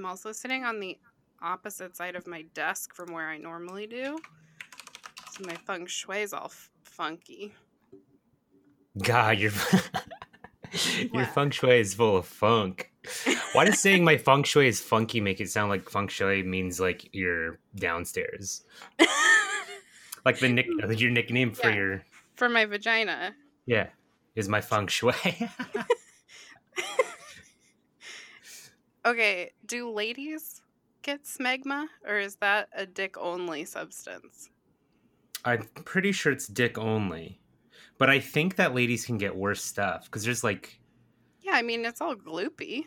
I'm also sitting on the opposite side of my desk from where I normally do. So my feng shui is all f- funky. God, your your feng shui is full of funk. Why does saying my feng shui is funky make it sound like feng shui means like you're downstairs? Like the nick your nickname for Yeah. your For my vagina. yeah is my feng shui. Okay, do ladies get smegma or is that a dick only substance? I'm pretty sure it's dick only, but I think that ladies can get worse stuff because there's like Yeah, I mean, it's all gloopy.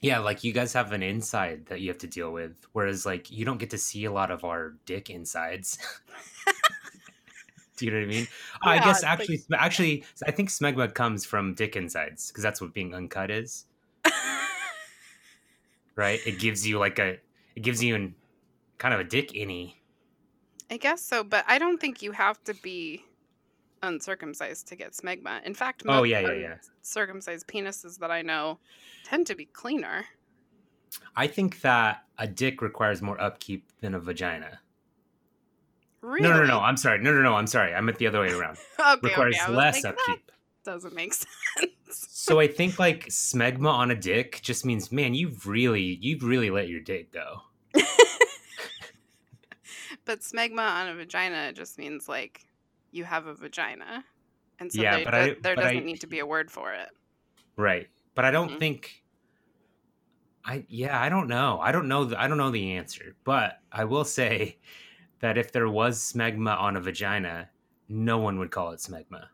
yeah like you guys have an inside that you have to deal with, whereas like you don't get to see a lot of our dick insides. Do you know what I mean? I guess it's like- actually, actually, I think smegma comes from dick insides because that's what being uncut is, right? It gives you like a, it gives you an kind of a dick innie. I guess so, but I don't think you have to be uncircumcised to get smegma. In fact, Oh, yeah, yeah, yeah. circumcised penises that I know tend to be cleaner. I think that a dick requires more upkeep than a vagina. Really? No, no, no. I'm sorry. No, no, no. I'm sorry. I meant the other way around. Okay, requires okay, less like, that upkeep. Doesn't make sense. So I think like smegma on a dick just means, man, you've really, you've really let your dick go. but smegma on a vagina just means like you have a vagina. And so Yeah, there, but I- there but doesn't I- need to be a word for it. Right. But I don't Mhm. think I yeah, I don't know. I don't know the, I don't know the answer. But I will say that if there was smegma on a vagina, no one would call it smegma.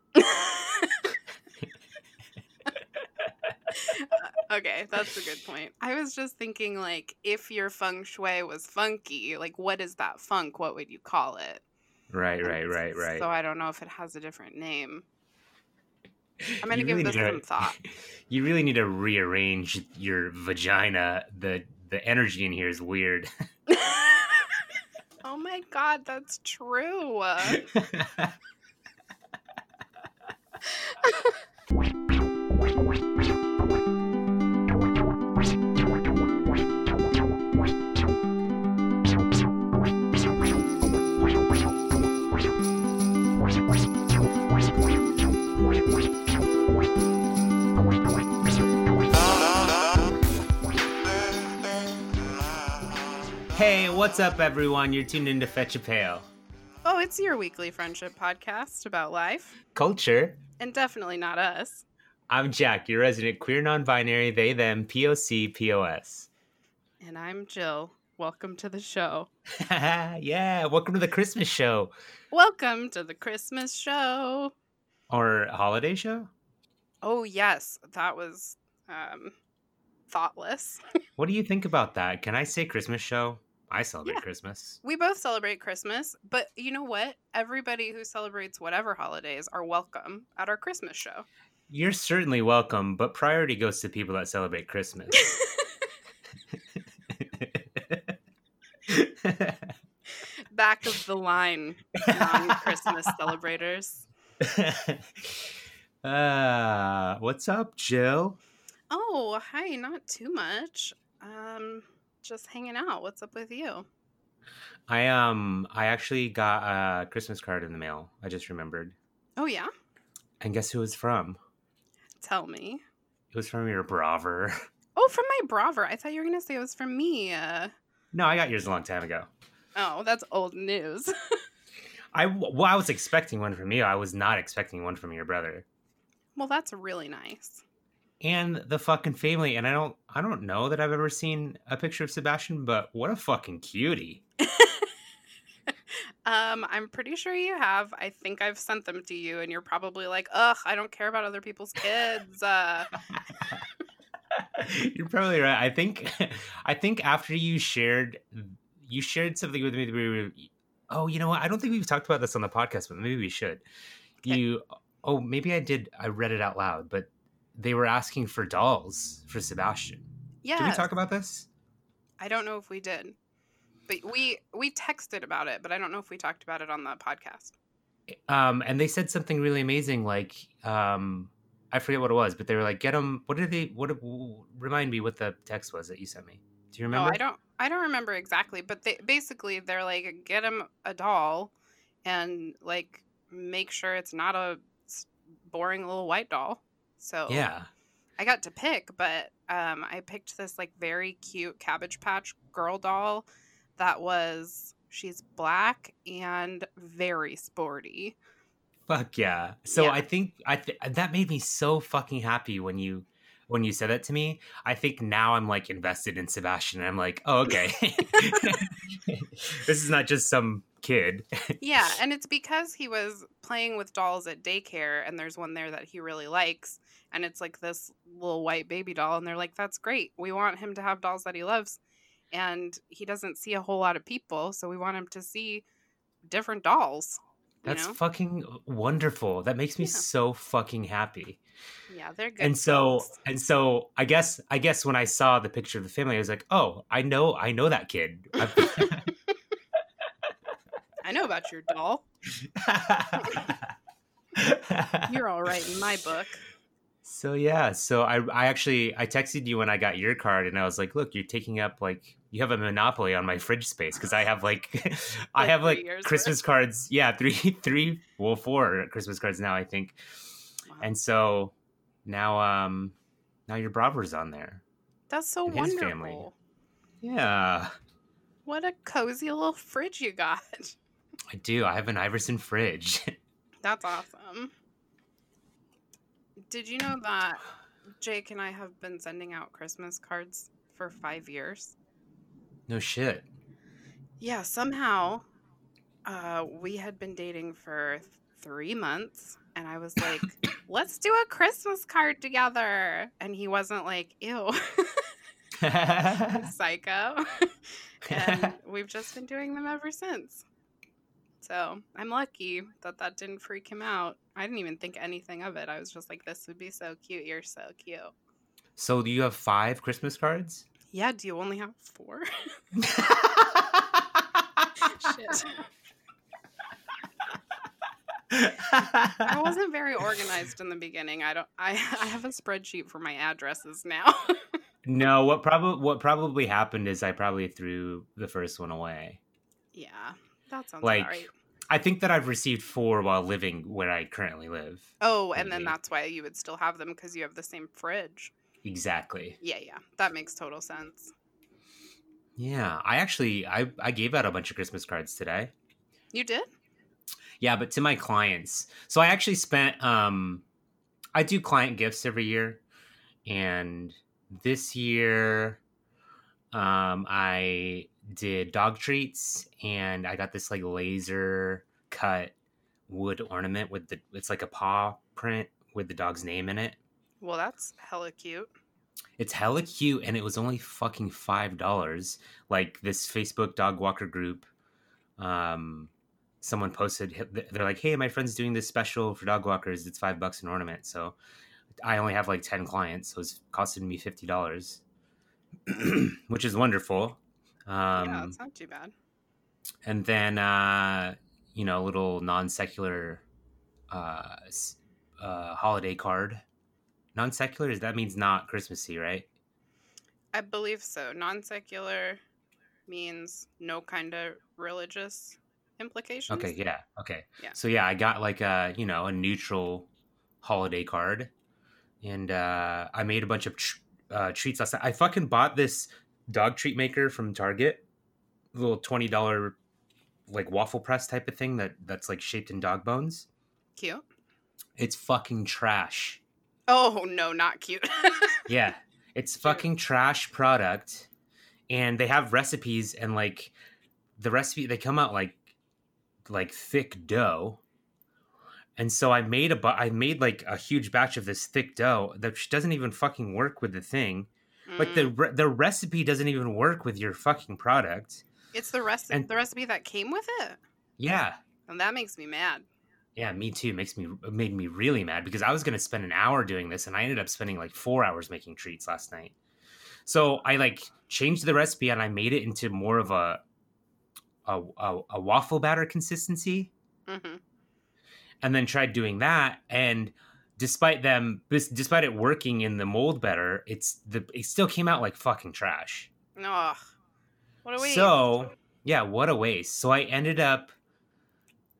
Okay, that's a good point. I was just thinking, like, if your feng shui was funky, like, what is that funk? What would you call it? Right, right, right, right. So I don't know if it has a different name. I'm gonna You give really this need to- some thought. You really need to rearrange your vagina. The the energy in here is weird. oh my god, that's true. Hey, what's up everyone? You're tuned into Fetch a Pail. Oh, it's your weekly friendship podcast about life, Culture. and definitely not us. I'm Jack, your resident queer non-binary, they, them, POC, POS. And I'm Jill. Welcome to the show. yeah, welcome to the Christmas show Welcome to the Christmas show. or holiday show. Oh, yes, that was um, thoughtless. What do you think about that? Can I say Christmas show? I celebrate Yeah. Christmas. We both celebrate Christmas, but you know what? Everybody who celebrates whatever holidays are welcome at our Christmas show. You're certainly welcome, but priority goes to people that celebrate Christmas. Back of the line, non Christmas celebrators. uh, what's up, Jill? Oh, hi, not too much. Um, just hanging out. What's up with you? I um I actually got a Christmas card in the mail. I just remembered. Oh, yeah? And guess who it was from? Tell me. It was from your Braver. Oh, from my Braver. I thought you were going to say it was from me. Uh, No, I got yours a long time ago. oh, that's old news. I well, I was expecting one from you. I was not expecting one from your brother well, that's really nice. And the fucking family. And I don't I don't know that I've ever seen a picture of Sebastian, but what a fucking cutie. Um, I'm pretty sure you have. I think I've sent them to you, and you're probably like, "Ugh, I don't care about other people's kids." Uh, You're probably right. I think I think after you shared you shared something with me that we were oh, you know what? I don't think we've talked about this on the podcast, but maybe we should. Okay. You oh, maybe I did I read it out loud, but they were asking for dolls for Sebastian. yeah, Did we talk about this? I don't know if we did, but we we texted about it, but I don't know if we talked about it on the podcast. Um, and they said something really amazing, like um, I forget what it was, but they were like, "Get them." What did they? What? Remind me what the text was that you sent me. Do you Oh, remember? I don't. I don't remember exactly, but they basically they're like get him a doll, and like make sure it's not a boring little white doll. So Yeah. I got to pick, but um, I picked this like very cute Cabbage Patch girl doll that was she's black and very sporty. Fuck yeah. So Yeah. I think I th- that made me so fucking happy when you when you said that to me. I think now I'm like invested in Sebastian. And I'm like, oh okay. this is not just some kid. Yeah, and it's because he was playing with dolls at daycare, and there's one there that he really likes, and it's like this little white baby doll, and they're like, "That's great. We want him to have dolls that he loves." And he doesn't see a whole lot of people, so we want him to see different dolls. That's know? fucking uh, wonderful. That makes me Yeah. so fucking happy. Yeah, they're good. and so dolls. and so I guess I guess when I saw the picture of the family, I was like, oh, I know I know that kid. I know about your doll. You're all right in my book. So yeah, so I I actually I texted you when I got your card and I was like, look, you're taking up like you have a monopoly on my fridge space because I have like I have like Christmas cards. Yeah, three three well four Christmas cards now I think. Wow. And so now um now your Bravo's on there. That's so and wonderful. family. Yeah. What a cozy little fridge you got. I do. I have an Iverson fridge. That's awesome. Did you know that Jake and I have been sending out Christmas cards for five years? No shit. Yeah, somehow uh, we had been dating for th- three months, and I was like, let's do a Christmas card together. And he wasn't like, ew, psycho. and we've just been doing them ever since. So I'm lucky that that didn't freak him out. I didn't even think anything of it. I was just like, this would be so cute. You're so cute. so do you have five Christmas cards? Yeah, do you only have four? Shit. I wasn't very organized in the beginning. I don't I I have a spreadsheet for my addresses now. No, what probably what probably happened is I probably threw the first one away. yeah. That sounds Like, right. I think that I've received four while living where I currently live. Oh, and then that's why you would still have them because you have the same fridge. Exactly. Yeah, yeah. That makes total sense. Yeah, I actually I I gave out a bunch of Christmas cards today. You did? Yeah, but to my clients. So I actually spent um I do client gifts every year and this year um I did dog treats and I got this like laser cut wood ornament with the it's like a paw print with the dog's name in it. Well, that's hella cute. It's hella cute and it was only fucking five dollars. Like this Facebook dog walker group, um, someone posted they're like, Hey, my friend's doing this special for dog walkers, it's five bucks an ornament. So I only have like ten clients, so it's costing me fifty dollars. which is wonderful. Um yeah, it's not too bad. and then uh, you know, a little non secular uh, uh holiday card. Non secular is that means not Christmassy, right? I believe so. Non secular means no kind of religious implications. Okay, yeah, okay. Yeah. So yeah, I got like a you know a neutral holiday card, and uh, I made a bunch of tr- uh, treats last night. I fucking bought this dog treat maker from Target, little twenty dollar like waffle press type of thing that that's like shaped in dog bones. Cute. It's fucking trash. Oh, no, not cute. Yeah, it's fucking trash product, and they have recipes and like the recipe they come out like like thick dough, and so I made a bu- I made like a huge batch of this thick dough that doesn't even fucking work with the thing. Like the Mm. re- the recipe doesn't even work with your fucking product. It's the and- the recipe that came with it. Yeah, And that makes me mad. Yeah, me too. Makes me made me really mad because I was gonna spend an hour doing this, and I ended up spending like four hours making treats last night. So I like changed the recipe and I made it into more of a a, a, a waffle batter consistency, hmm and then tried doing that. And despite them, despite it working in the mold better, it's the it still came out like fucking trash. Ugh. What a waste. So, yeah, what a waste. So I ended up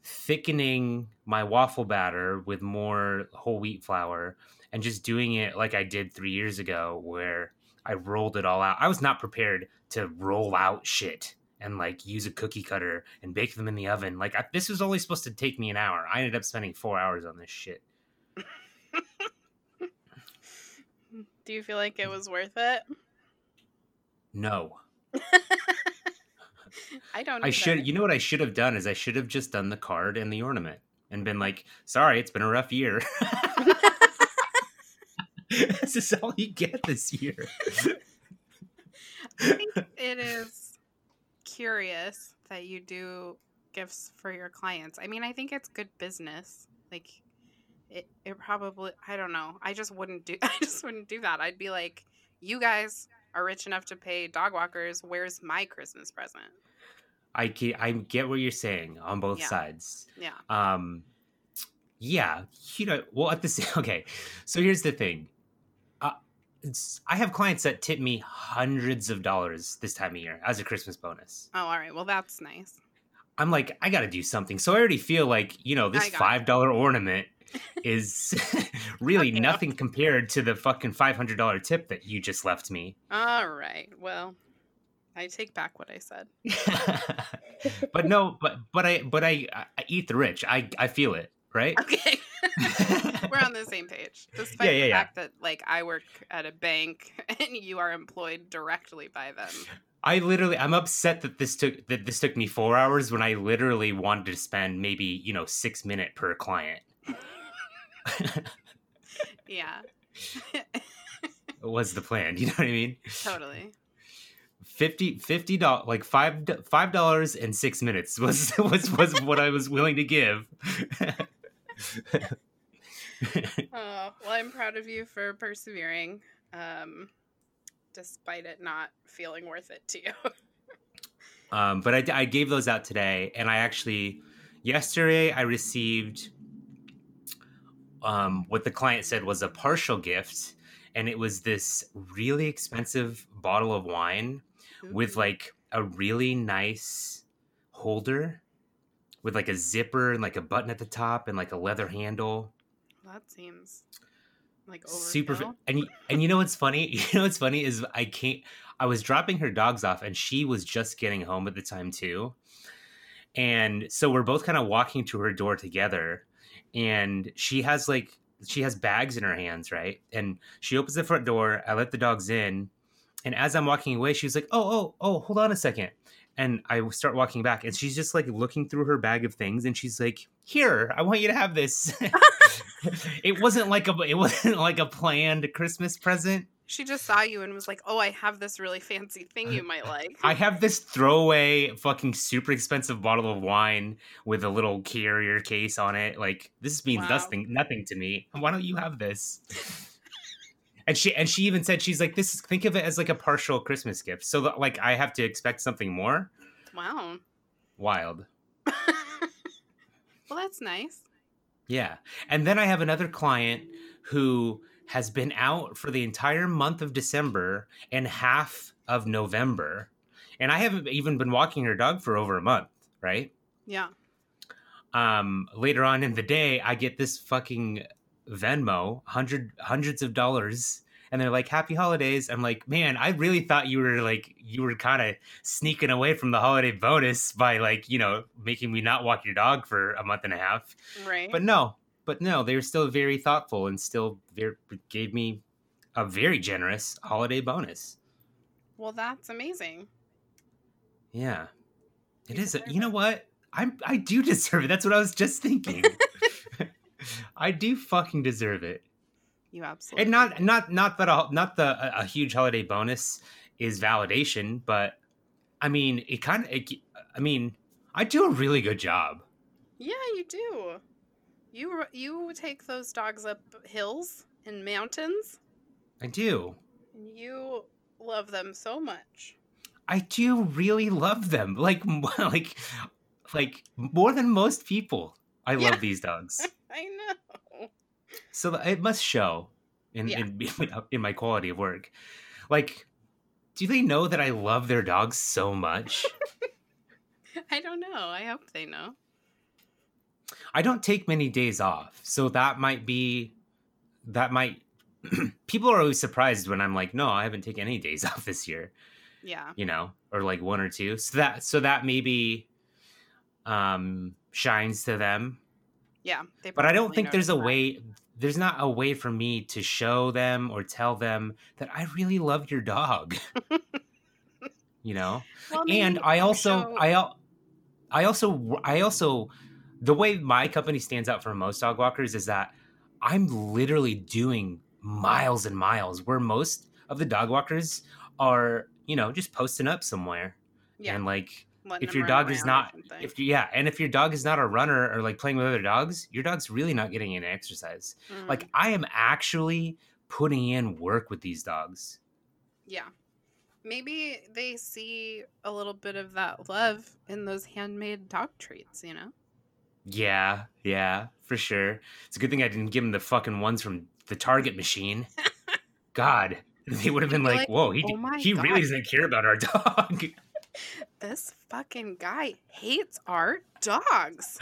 thickening my waffle batter with more whole wheat flour and just doing it like I did three years ago, where I rolled it all out. I was not prepared to roll out shit and like use a cookie cutter and bake them in the oven. Like I, this was only supposed to take me an hour. I ended up spending four hours on this shit. Do you feel like it was worth it? No, I don't. I should. You know what I should have done is I should have just done the card and the ornament and been like, "Sorry, it's been a rough year." this is all you get this year. I think it is curious that you do gifts for your clients. I mean, I think it's good business. Like it it probably I don't know. I just wouldn't do I just wouldn't do that. I'd be like, "You guys are rich enough to pay dog walkers. Where's my Christmas present?" I get, I get what you're saying on both Yeah. sides. Yeah. Um, yeah, you know, well, at the same, okay. So here's the thing. Uh, it's, I have clients that tip me hundreds of dollars this time of year as a Christmas bonus. Oh, all right. Well, that's nice. I'm like, I got to do something. So I already feel like, you know, this five dollar ornament is really nothing compared to the fucking five hundred dollar tip that you just left me. All right. Well, I take back what I said. but no, but but I but I, I eat the rich. I I feel it, right? Okay. We're on the same page. Despite Yeah, yeah, the yeah. fact that like I work at a bank and you are employed directly by them. I literally I'm upset that this took that this took me 4 hours when I literally wanted to spend maybe, you know, 6 minute per client. Yeah. was the plan, you know what I mean? totally. 50 50 dollars like 5 5 dollars and 6 minutes was was was what I was willing to give. Oh, well, I'm proud of you for persevering, um, despite it not feeling worth it to you. Um, but I, I gave those out today, and I actually yesterday I received um, what the client said was a partial gift, and it was this really expensive bottle of wine with like a really nice holder with like a zipper and like a button at the top and like a leather handle. that seems like Super, overkill. fi- and and you know what's funny? You know what's funny is I can't. I was dropping her dogs off, and she was just getting home at the time too. And so we're both kind of walking to her door together, and she has like she has bags in her hands, right? And she opens the front door. I let the dogs in, and as I'm walking away, she's like, "Oh, oh, oh, hold on a second. And I start walking back, and she's just like looking through her bag of things, and she's like, "Here, I want you to have this." it wasn't like a it wasn't like a planned Christmas present. She just saw you and was like, "Oh, I have this really fancy thing you might like." I have this throwaway fucking super expensive bottle of wine with a little carrier case on it. Like this means Wow. nothing nothing to me. Why don't you have this? And she and she even said she's like this. Is think of it as like a partial Christmas gift. So that, like I have to expect something more. wow. Wild. well, that's nice. Yeah. And then I have another client who has been out for the entire month of December and half of November. And I haven't even been walking her dog for over a month, right? Yeah. Um later on in the day, I get this fucking Venmo, hundred hundreds of dollars, and they're like, Happy holidays. I'm like, man, I really thought you were like you were kind of sneaking away from the holiday bonus by like, you know, making me not walk your dog for a month and a half. Right. But no, but no, they were still very thoughtful and still very, gave me a very generous holiday bonus. well, that's amazing. Yeah, it You is. A, you know what? I'm. I do deserve it. That's what I was just thinking. I do fucking deserve it, You absolutely. and not do. not not that a, not the a, a huge holiday bonus is validation, but I mean it kind of. I mean, I do a really good job. Yeah, you do. You you take those dogs up hills and mountains, I do. you love them so much. I do really love them. Like like like more than most people. I Yeah. love these dogs. I know. So it must show in Yeah. in, in my quality of work. Like do they know that I love their dogs so much? I don't know. I hope they know. I don't take many days off, so that might be that might people are always surprised when I'm like, no, I haven't taken any days off this year. Yeah. You know, or like one or two. So that so that maybe um shines to them. Yeah. They But I don't think there's a that. way there's not a way for me to show them or tell them that I really love your dog. you know? Well, and I also show- I I also I also the way my company stands out from most dog walkers is that I'm literally doing miles and miles where most of the dog walkers are, you know, just posting up somewhere. yeah. And like letting if your dog is not if yeah, and if your dog is not a runner or like playing with other dogs, your dog's really not getting any exercise. Mm, Like I am actually putting in work with these dogs. yeah. Maybe they see a little bit of that love in those handmade dog treats, you know? Yeah, yeah, for sure. It's a good thing I didn't give him the fucking ones from the Target machine. God, they would have been like, like, "Whoa, he "Oh he really doesn't care about our dog." This fucking guy hates our dogs.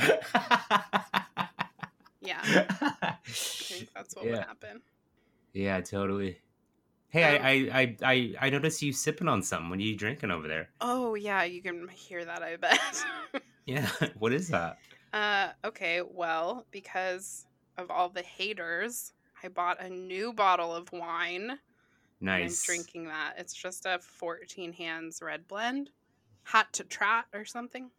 Yeah. I think that's what would Yeah. happen. yeah, totally. Hey, Um, I, I, I, I, noticed you sipping on something. What are you drinking over there? Oh yeah, you can hear that, I bet. Yeah, what is that? uh okay, well, because of all the haters, I bought a new bottle of wine. Nice. I'm drinking that. It's just a 14 hands red blend. Hot to trot or something.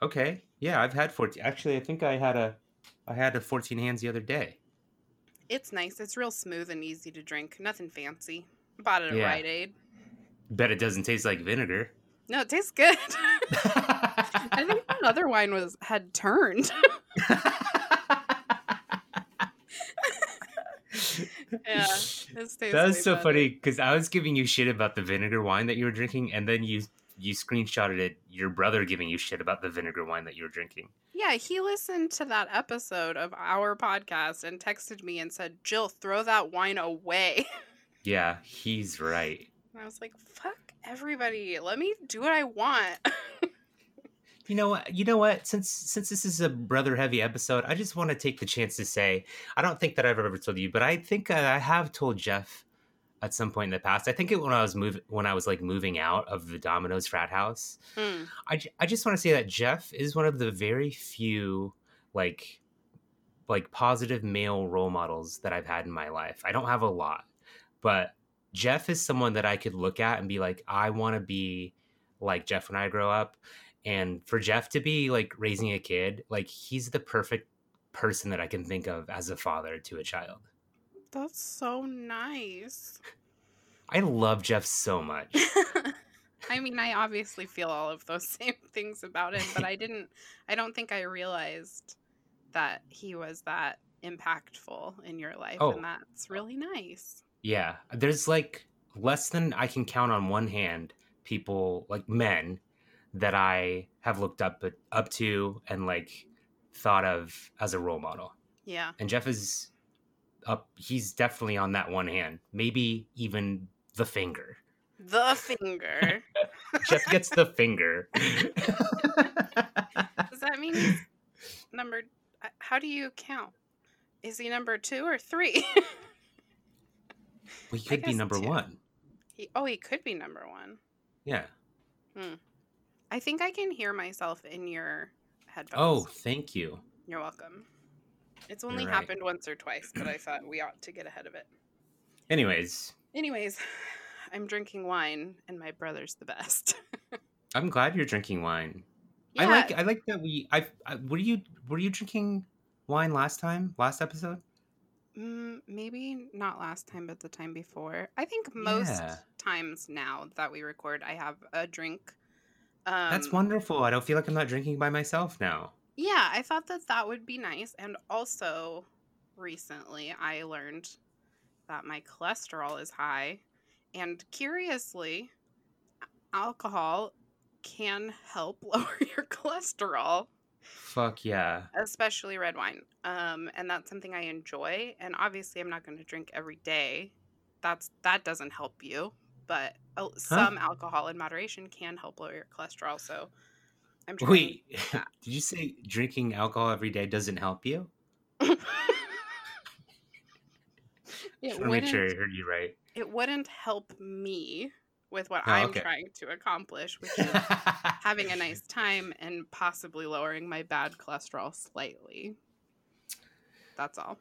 Okay, yeah, I've had fourteen. Actually, I think I had a, I had a fourteen hands the other day. It's nice. It's real smooth and easy to drink. Nothing fancy. Bought it at Yeah. Rite Aid. Bet it doesn't taste like vinegar. No, it tastes good. I think that other wine was had turned. yeah, That was so better. funny because I was giving you shit about the vinegar wine that you were drinking, and then you you screenshotted it. Your brother giving you shit about the vinegar wine that you were drinking. Yeah, he listened to that episode of our podcast and texted me and said, "Jill, throw that wine away." Yeah, he's right. And I was like, "Fuck everybody. Let me do what I want." You know what? You know what? Since since this is a brother heavy episode, I just want to take the chance to say I don't think that I've ever told you, but I think I have told Jeff at some point in the past. I think it when I was move when I was like moving out of the Domino's frat house. Hmm. I, I just want to say that Jeff is one of the very few like like positive male role models that I've had in my life. I don't have a lot, but Jeff is someone that I could look at and be like, I want to be like Jeff when I grow up. And for Jeff to be like raising a kid, like he's the perfect person that I can think of as a father to a child. That's so nice. I love Jeff so much. I mean, I obviously feel all of those same things about him, but I didn't, I don't think I realized that he was that impactful in your life. Oh. And that's really nice. Yeah, there's like less than I can count on one hand people like men that I have looked up up to and like thought of as a role model. Yeah. And Jeff is up he's definitely on that one hand, maybe even the finger. The finger. Jeff gets the finger. Does that mean he's number, uh, how do you count? Is he number two or three? we could be number two. 1. he, oh, he could be number one. Yeah. I think I can hear myself in your headphones. Oh, thank you. You're welcome. It's only right. happened once or twice, but I thought we ought to get ahead of it. Anyways, Anyways, I'm drinking wine, and my brother's the best. I'm glad you're drinking wine. yeah, I like I like that we I, I were you were you drinking wine last time last episode? mm, maybe not last time, but the time before. I think most Yeah. times now that we record, I have a drink. Um, That's wonderful. I don't feel like I'm not drinking by myself now. Yeah, I thought that that would be nice. And also, recently, I learned that my cholesterol is high. And curiously, alcohol can help lower your cholesterol, Fuck yeah. especially red wine. Um, and that's something I enjoy. And obviously, I'm not going to drink every day. That's that doesn't help you, but uh, some alcohol in moderation can help lower your cholesterol. So I'm trying. Wait, did you say drinking alcohol every day doesn't help you? it to make sure I wouldn't. heard you right. It wouldn't help me with what Oh, I'm okay. trying to accomplish, which is having a nice time and possibly lowering my bad cholesterol slightly. That's all.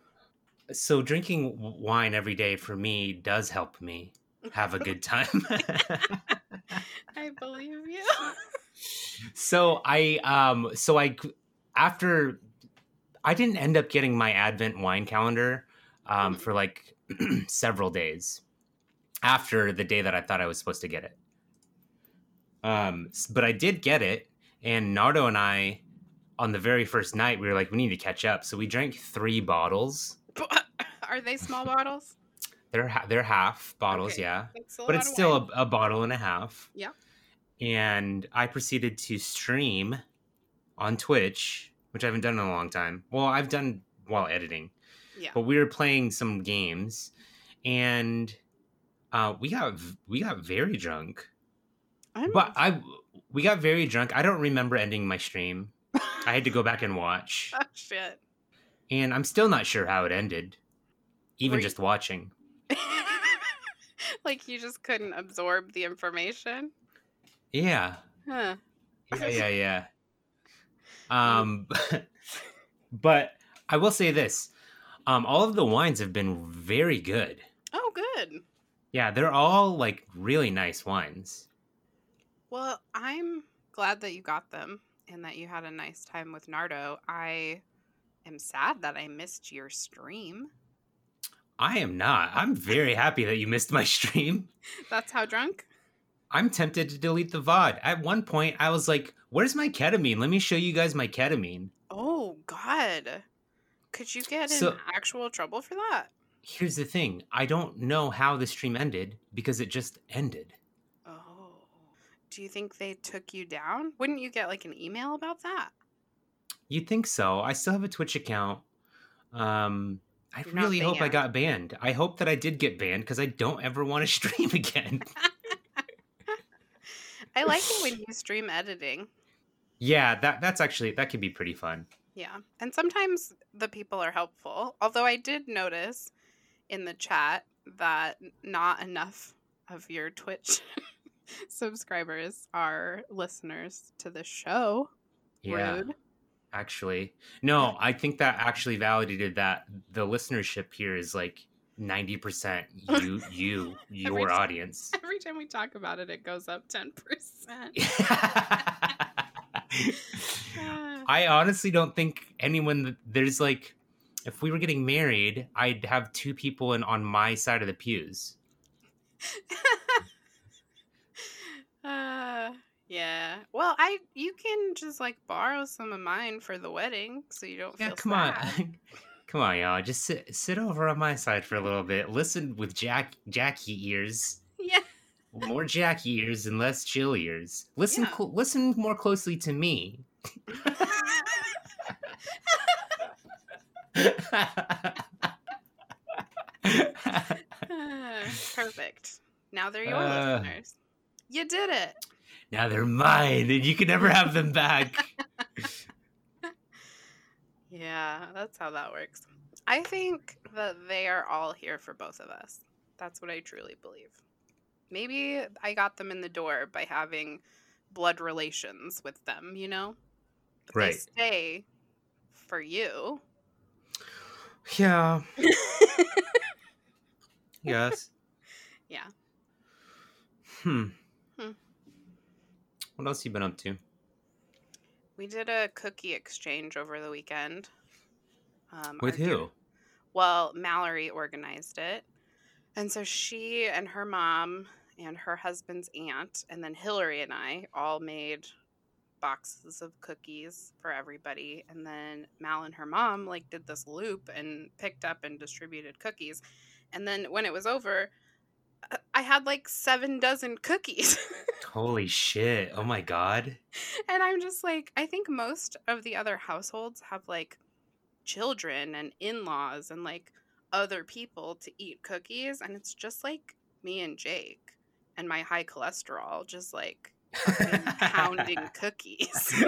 so drinking wine every day for me does help me have a good time. I believe you. So I um so I after I didn't end up getting my Advent wine calendar um Mhm. for like several days after the day that I thought I was supposed to get it. Um but I did get it and Nardo and I on the very first night we were like we need to catch up so we drank 3 bottles. Are they small bottles? They're ha- they're half bottles, Okay. yeah. But it's still a, a bottle and a half. Yeah. And I proceeded to stream on Twitch, which I haven't done in a long time. Well, I've done while editing, Yeah. but we were playing some games, and uh, we got we got very drunk. I'm But I we got very drunk. I don't remember ending my stream. I had to go back and watch, oh, shit. and I'm still not sure how it ended, even you- just watching. like you just couldn't absorb the information. Yeah. Huh. yeah yeah yeah um but i will say this um all of the wines have been very good Oh, good. yeah they're all like really nice wines Well, I'm glad that you got them and that you had a nice time with Nardo. I am sad that I missed your stream. i am not i'm very happy that you missed my stream That's how drunk? I'm tempted to delete the vod at one point i was like where's my ketamine let me show you guys my ketamine Oh, God. Could you get in actual trouble for that? here's the thing i don't know how the stream ended because it just ended Oh. Do you think they took you down? Wouldn't you get like an email about that? You'd think so. I still have a Twitch account. Um, I You're really hope I got banned. I hope that I did get banned because I don't ever want to stream again. I like it when you stream editing. yeah, that that's actually that could be pretty fun. Yeah. And sometimes the people are helpful. Although I did notice in the chat that not enough of your Twitch subscribers are listeners to the show. Yeah, Rude. actually, no, I think that actually validated that the listenership here is like ninety percent you, you, your time. audience. Every time we talk about it, it goes up 10%. Ah. I honestly don't think anyone there's like if we were getting married, I'd have two people in on my side of the pews. Uh, yeah. Well, I you can just like borrow some of mine for the wedding, so you don't Yeah, feel come sad. on. Come on, y'all. Just sit sit over on my side for a little bit. Listen with Jack Jackie ears. Yeah. More Jackie ears and less Jill ears. Listen Yeah. cl- listen more closely to me. Perfect. Now they're your Uh. listeners. You did it. now they're mine and you can never have them back. Yeah, that's how that works. I think that they are all here for both of us. That's what I truly believe. Maybe I got them in the door by having blood relations with them, you know? But Right. They stay for you. yeah. yes. Yeah. Hmm. Hmm. What else you been up to? We did a cookie exchange over the weekend. Um, With our dear- who? Well, Mallory organized it. And so she and her mom and her husband's aunt, and then Hillary and I all made boxes of cookies for everybody. And then Mal and her mom like did this loop and picked up and distributed cookies. And then when it was over, Uh, I had like seven dozen cookies. Holy shit. Oh my god. and I'm just like, I think most of the other households have like children and in laws and like other people to eat cookies. And it's just like me and Jake. and my high cholesterol just like pounding cookies.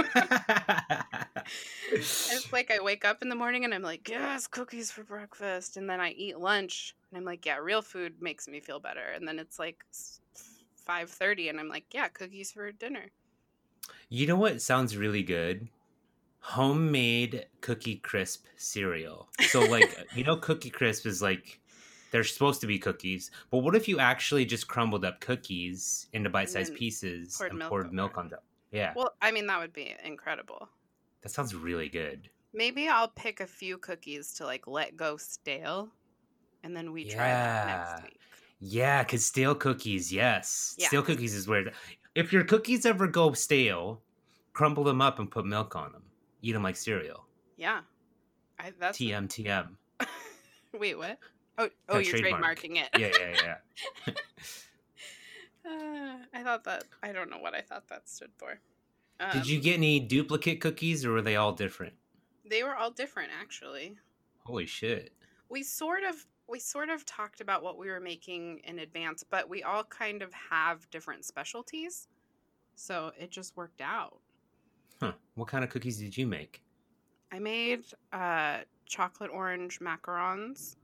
it's like I wake up in the morning and I'm like, yes, cookies for breakfast. And then I eat lunch and I'm like, yeah, real food makes me feel better. And then it's like 5.30 and I'm like, yeah, cookies for dinner. You know what sounds really good? Homemade cookie crisp cereal. So like you know cookie crisp is like they're supposed to be cookies, but what if you actually just crumbled up cookies into bite-sized pieces poured and milk poured over milk on top? Yeah. Well, I mean, that would be incredible. That sounds really good. Maybe I'll pick a few cookies to like let go stale, and then we try that next week. Yeah, because stale cookies, yes. Yeah. Stale cookies is weird. If your cookies ever go stale, crumble them up and put milk on them. Eat them like cereal. Yeah, I, that's TM, TM. wait. What? Oh, oh, you're trademark. trademarking it. Yeah, yeah, yeah. Uh, I thought that. I don't know what I thought that stood for. Um, Did you get any duplicate cookies or were they all different? They were all different, actually. Holy shit. We sort of we sort of talked about what we were making in advance, but we all kind of have different specialties, so it just worked out. Huh. What kind of cookies did you make? I made uh, chocolate orange macarons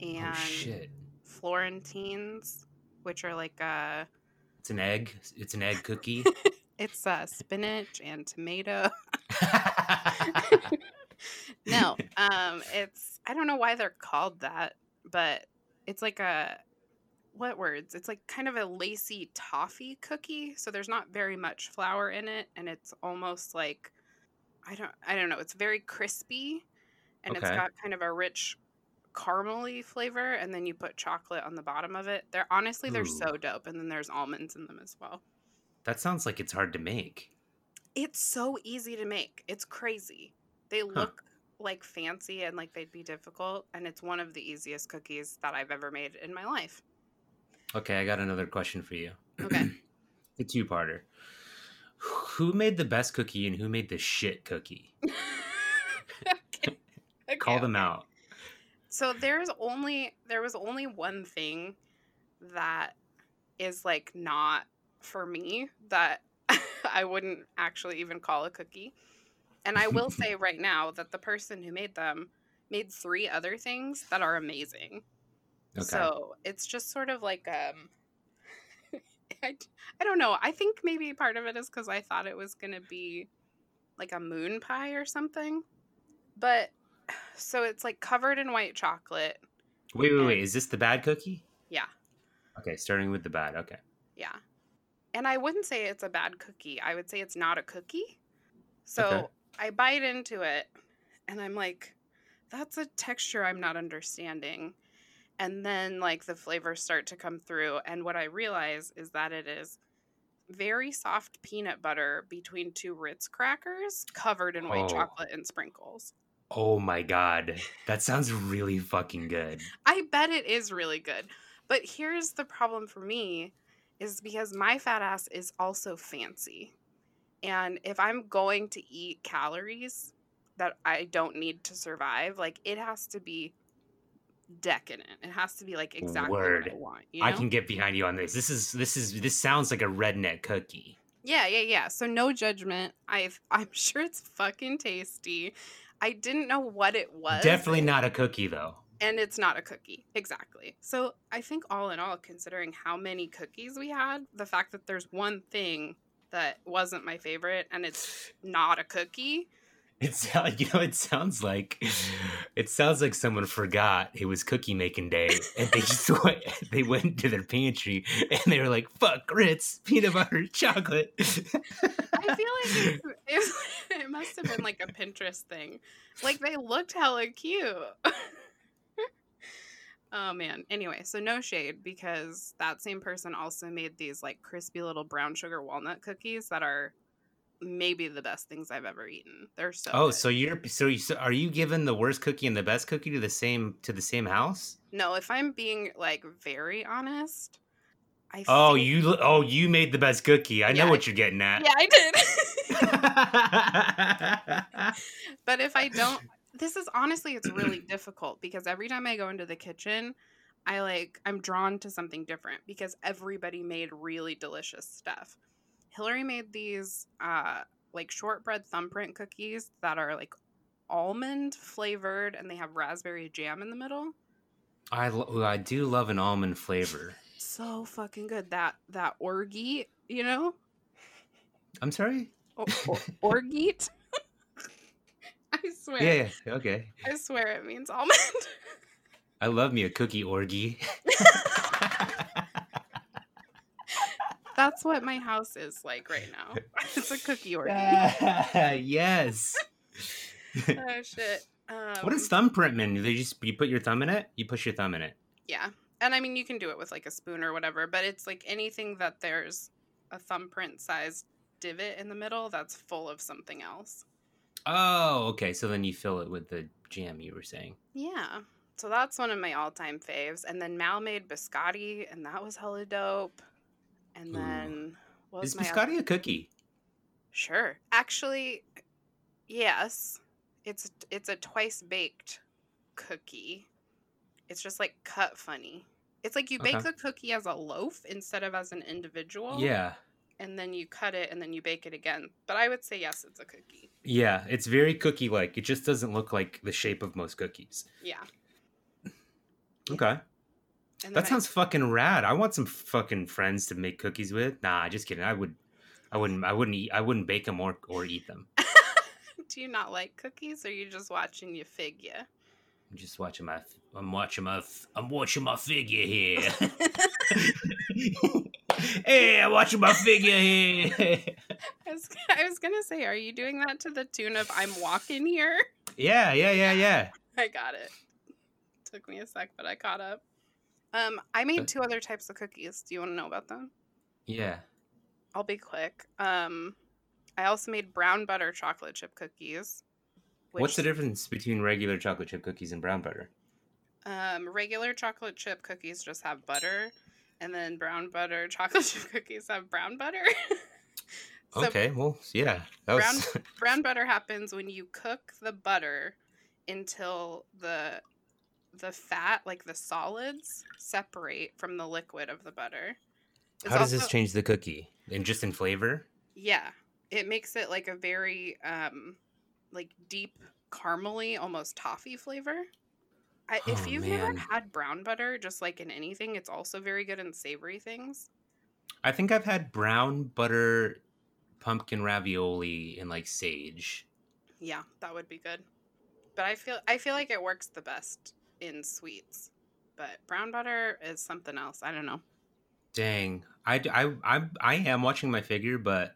and oh. Florentines, which are like uh, It's an egg. It's an egg cookie. it's uh, spinach and tomato. no, um, it's I don't know why they're called that, but it's like a what words? It's like kind of a lacy toffee cookie. So there's not very much flour in it, and it's almost like I don't I don't know. It's very crispy, and it's got kind of a rich caramely flavor. And then you put chocolate on the bottom of it. They're honestly they're Ooh. so dope. And then there's almonds in them as well. that sounds like it's hard to make. It's so easy to make. It's crazy. They look like fancy and like they'd be difficult, and it's one of the easiest cookies that I've ever made in my life. Okay, I got another question for you. Okay. the two parter. Who made the best cookie and who made the shit cookie? Okay, Call okay, them okay. out. So there's only there was only one thing that is like not for me that I wouldn't actually even call a cookie. And I will say right now that the person who made them made three other things that are amazing. Okay. So it's just sort of like um I, I don't know. I think maybe part of it is cuz I thought it was going to be like a moon pie or something. But so it's like covered in white chocolate. wait, wait, and- wait. Is this the bad cookie? Yeah. Okay, starting with the bad. Okay. Yeah. And I wouldn't say it's a bad cookie. I would say it's not a cookie. So Okay. I bite into it and I'm like, that's a texture I'm not understanding. And then like the flavors start to come through. And what I realize is that it is very soft peanut butter between two Ritz crackers covered in white Oh. chocolate and sprinkles. Oh my god. That sounds really fucking good. I bet it is really good. But here's the problem for me is because my fat ass is also fancy. And if I'm going to eat calories that I don't need to survive, like it has to be decadent. It has to be like exactly Word. what I want. You I can get behind you on this. This is this is this sounds like a redneck cookie. Yeah, yeah, yeah. So no judgment. I've I'm sure it's fucking tasty. I didn't know what it was. Definitely not a cookie though. and it's not a cookie exactly so i think all in all considering how many cookies we had the fact that there's one thing that wasn't my favorite and it's not a cookie It's you know it sounds like it sounds like someone forgot it was cookie making day and they just went they went to their pantry and they were like fuck Ritz peanut butter chocolate. i feel like it, it, it must have been like a pinterest thing. Like they looked hella cute. Oh man. Anyway so no shade because that same person also made these like crispy little brown sugar walnut cookies that are maybe the best things i've ever eaten they're so oh, good. so you're so, you, so are you giving the worst cookie and the best cookie to the same to the same house? No, if I'm being like very honest, I Oh, think- you oh you made the best cookie. I Yeah, know I- what you're getting at. yeah, I did. but if I don't, this is honestly it's really difficult because every time I go into the kitchen, I like I'm drawn to something different because everybody made really delicious stuff. Hillary made these uh like shortbread thumbprint cookies that are like almond flavored and they have raspberry jam in the middle. I lo- I do love an almond flavor. So fucking good. That that orgeat, you know? I'm sorry. O- o- orgeat. I swear. Yeah, yeah, okay. I swear it means almond. I love me a cookie orgy. That's what my house is like right now. It's a cookie orgy. yes. oh shit. Um, What does thumbprint mean? They just you put your thumb in it. You push your thumb in it. Yeah. And I mean, you can do it with like a spoon or whatever, but it's like anything that there's a thumbprint sized divot in the middle that's full of something else. Oh, okay. So then you fill it with the jam you were saying. Yeah. So that's one of my all time faves. And then Mal made biscotti, and that was hella dope. And then what Is my biscotti a cookie? Sure. Actually, yes. It's it's a twice baked cookie. It's just like cut funny. It's like you bake Okay. the cookie as a loaf instead of as an individual. Yeah. And then you cut it and then you bake it again. But I would say yes, it's a cookie. Yeah, it's very cookie like. It just doesn't look like the shape of most cookies. Yeah. Okay. That I- sounds fucking rad. I want some fucking friends to make cookies with. Nah, just kidding. I would I wouldn't I wouldn't eat I wouldn't bake them or or eat them. Do you not like cookies or are you just watching your figure? I'm just watching my I'm watching my I'm watching my figure here. hey, I'm watching my figure here. I was, I was gonna say, are you doing that to the tune of I'm walking here? yeah, yeah, yeah, yeah. I got it. Took me a sec, but I caught up. Um, I made two other types of cookies. Do you want to know about them? Yeah. I'll be quick. Um, I also made brown butter chocolate chip cookies. What's the difference between regular chocolate chip cookies and brown butter? Um, regular chocolate chip cookies just have butter, and then brown butter chocolate chip cookies have brown butter. So okay, well, yeah. That was brown butter happens when you cook the butter until the the fat, like the solids, separate from the liquid of the butter. It's How does this change the cookie? And just in flavor? Yeah, it makes it like a very um like deep caramely, almost toffee flavor. I, if Oh, you've never had brown butter, just like in anything, it's also very good in savory things. I think I've had brown butter pumpkin ravioli and like sage. Yeah, that would be good. But I feel I feel like it works the best in sweets. But brown butter is something else. I don't know. Dang, I, I, I, I am watching my figure, but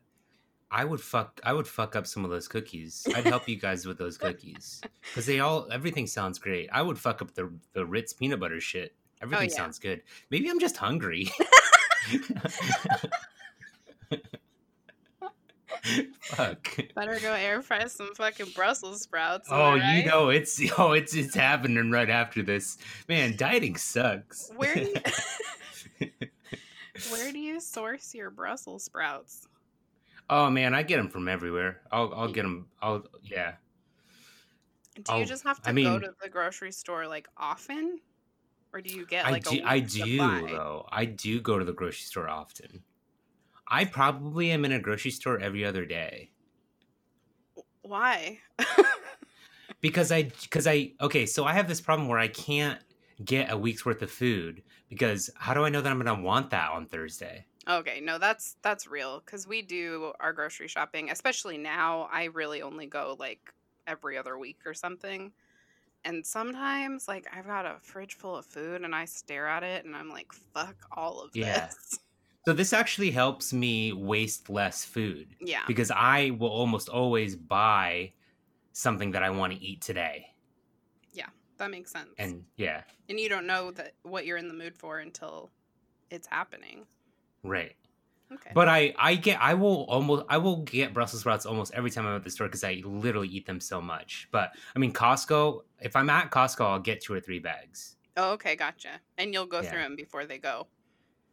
I would fuck, I would fuck up some of those cookies. I'd help you guys with those cookies because they all, everything sounds great. I would fuck up the the Ritz peanut butter shit. Everything oh, yeah. sounds good. Maybe I'm just hungry. Fuck. Better go air fry some fucking Brussels sprouts. I Oh, you know it's oh it's it's happening right after this. Man, dieting sucks. Where do you, where do you source your Brussels sprouts? oh man, I get them from everywhere. I'll I'll get them. I'll yeah. Do Oh, you just have to I go to the grocery store like often, or do you get I like do a I do though. I do go to the grocery store often. I probably am in a grocery store every other day Why? because I because I okay. So I have this problem where I can't get a week's worth of food because how do I know that I'm gonna want that on Thursday? Okay, no, that's that's real because we do our grocery shopping, especially now. I really only go like every other week or something, and sometimes like I've got a fridge full of food and I stare at it and I'm like, "Fuck all of Yeah. this." So this actually helps me waste less food. Yeah, because I will almost always buy something that I want to eat today. Yeah, that makes sense. And yeah, and you don't know that what you're in the mood for until it's happening. right. Okay. But I I get I will almost I will get Brussels sprouts almost every time I'm at the store because I literally eat them so much. But I mean Costco, if I'm at Costco, I'll get two or three bags. oh, okay, gotcha. And you'll go Yeah. through them before they go.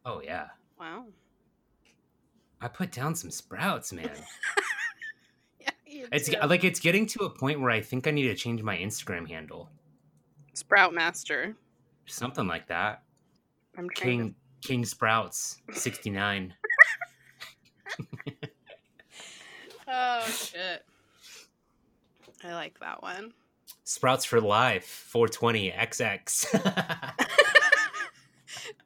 Oh yeah. Wow. I put down some sprouts, man. Yeah, It's do. like it's getting to a point where I think I need to change my Instagram handle. Sprout Master. Something like that. I'm trying King King Sprouts, sixty nine. Oh shit. I like that one. Sprouts for life, four twenty XX.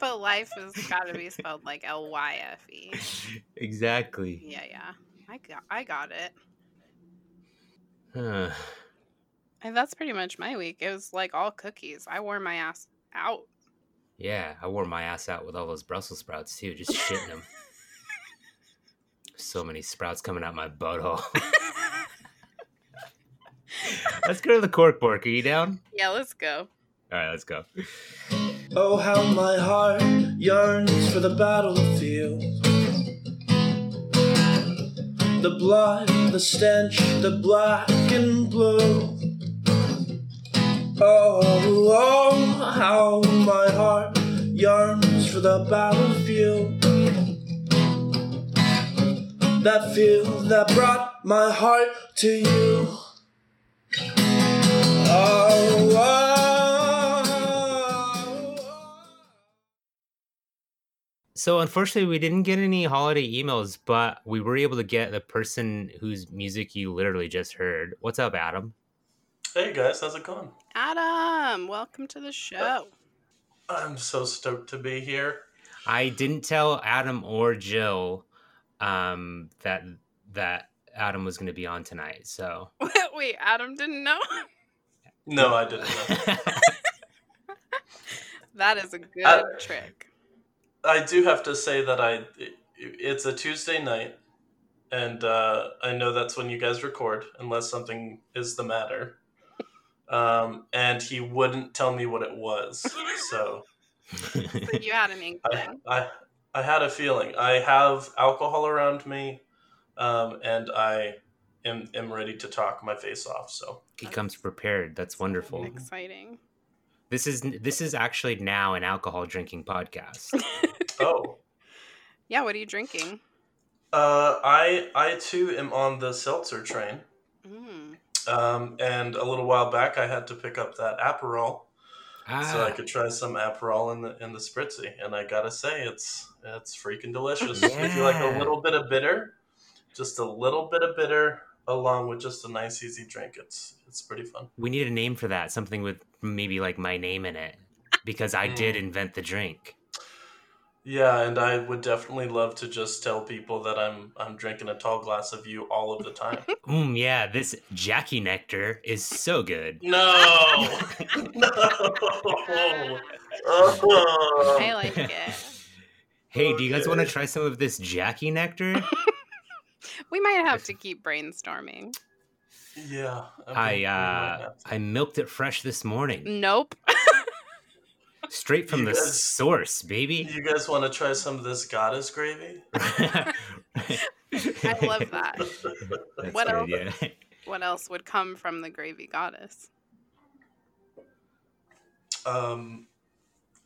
but life has got to be spelled like L Y F E. exactly. Yeah, yeah. I got, I got it. Huh. And that's pretty much my week. It was like all cookies. I wore my ass out. yeah, I wore my ass out with all those Brussels sprouts too, just shitting them. so many sprouts coming out my butthole. let's go to the cork corkbork. Are you down? yeah, let's go. All right, let's go. Oh, how my heart yearns for the battlefield. The blood, the stench, the black and blue. Oh, oh, how my heart yearns for the battlefield. That field that brought my heart to you. So unfortunately, we didn't get any holiday emails, but we were able to get the person whose music you literally just heard. What's up, Adam? Hey guys, how's it going? Adam, welcome to the show. I'm so stoked to be here. I didn't tell Adam or Jill um, that that Adam was going to be on tonight. So Wait, Adam didn't know? No, I didn't know. that is a good Uh, trick. I do have to say that I it's a Tuesday night, and uh, I know that's when you guys record, unless something is the matter. Um, and he wouldn't tell me what it was, so So you had an I. I I had a feeling. I have alcohol around me, um, and I am am ready to talk my face off. So he comes prepared. That's wonderful. Exciting. This is this is actually now an alcohol drinking podcast. oh. Yeah, what are you drinking? Uh, I I too am on the seltzer train. Mm. Um, and a little while back, I had to pick up that Aperol so I Ah, could try some Aperol in the in the spritzy. And I gotta say, it's it's freaking delicious. If you like a little bit of bitter, just a little bit of bitter, along with just a nice easy drink, it's it's pretty fun. we need a name for that. Something with maybe like my name in it, because I did Mm. invent the drink. Yeah, and I would definitely love to just tell people that I'm I'm drinking a tall glass of you all of the time. Mm, yeah, this Jackie nectar is so good. no, no. Oh. I like it. Hey, do you guys want to try some of this Jackie nectar? We might have to keep brainstorming. Yeah, I think uh. I milked it fresh this morning, Nope. straight from You the guys- source, baby. You guys want to try some of this goddess gravy? I love that. What good, else? yeah. What else would come from the gravy goddess? Um,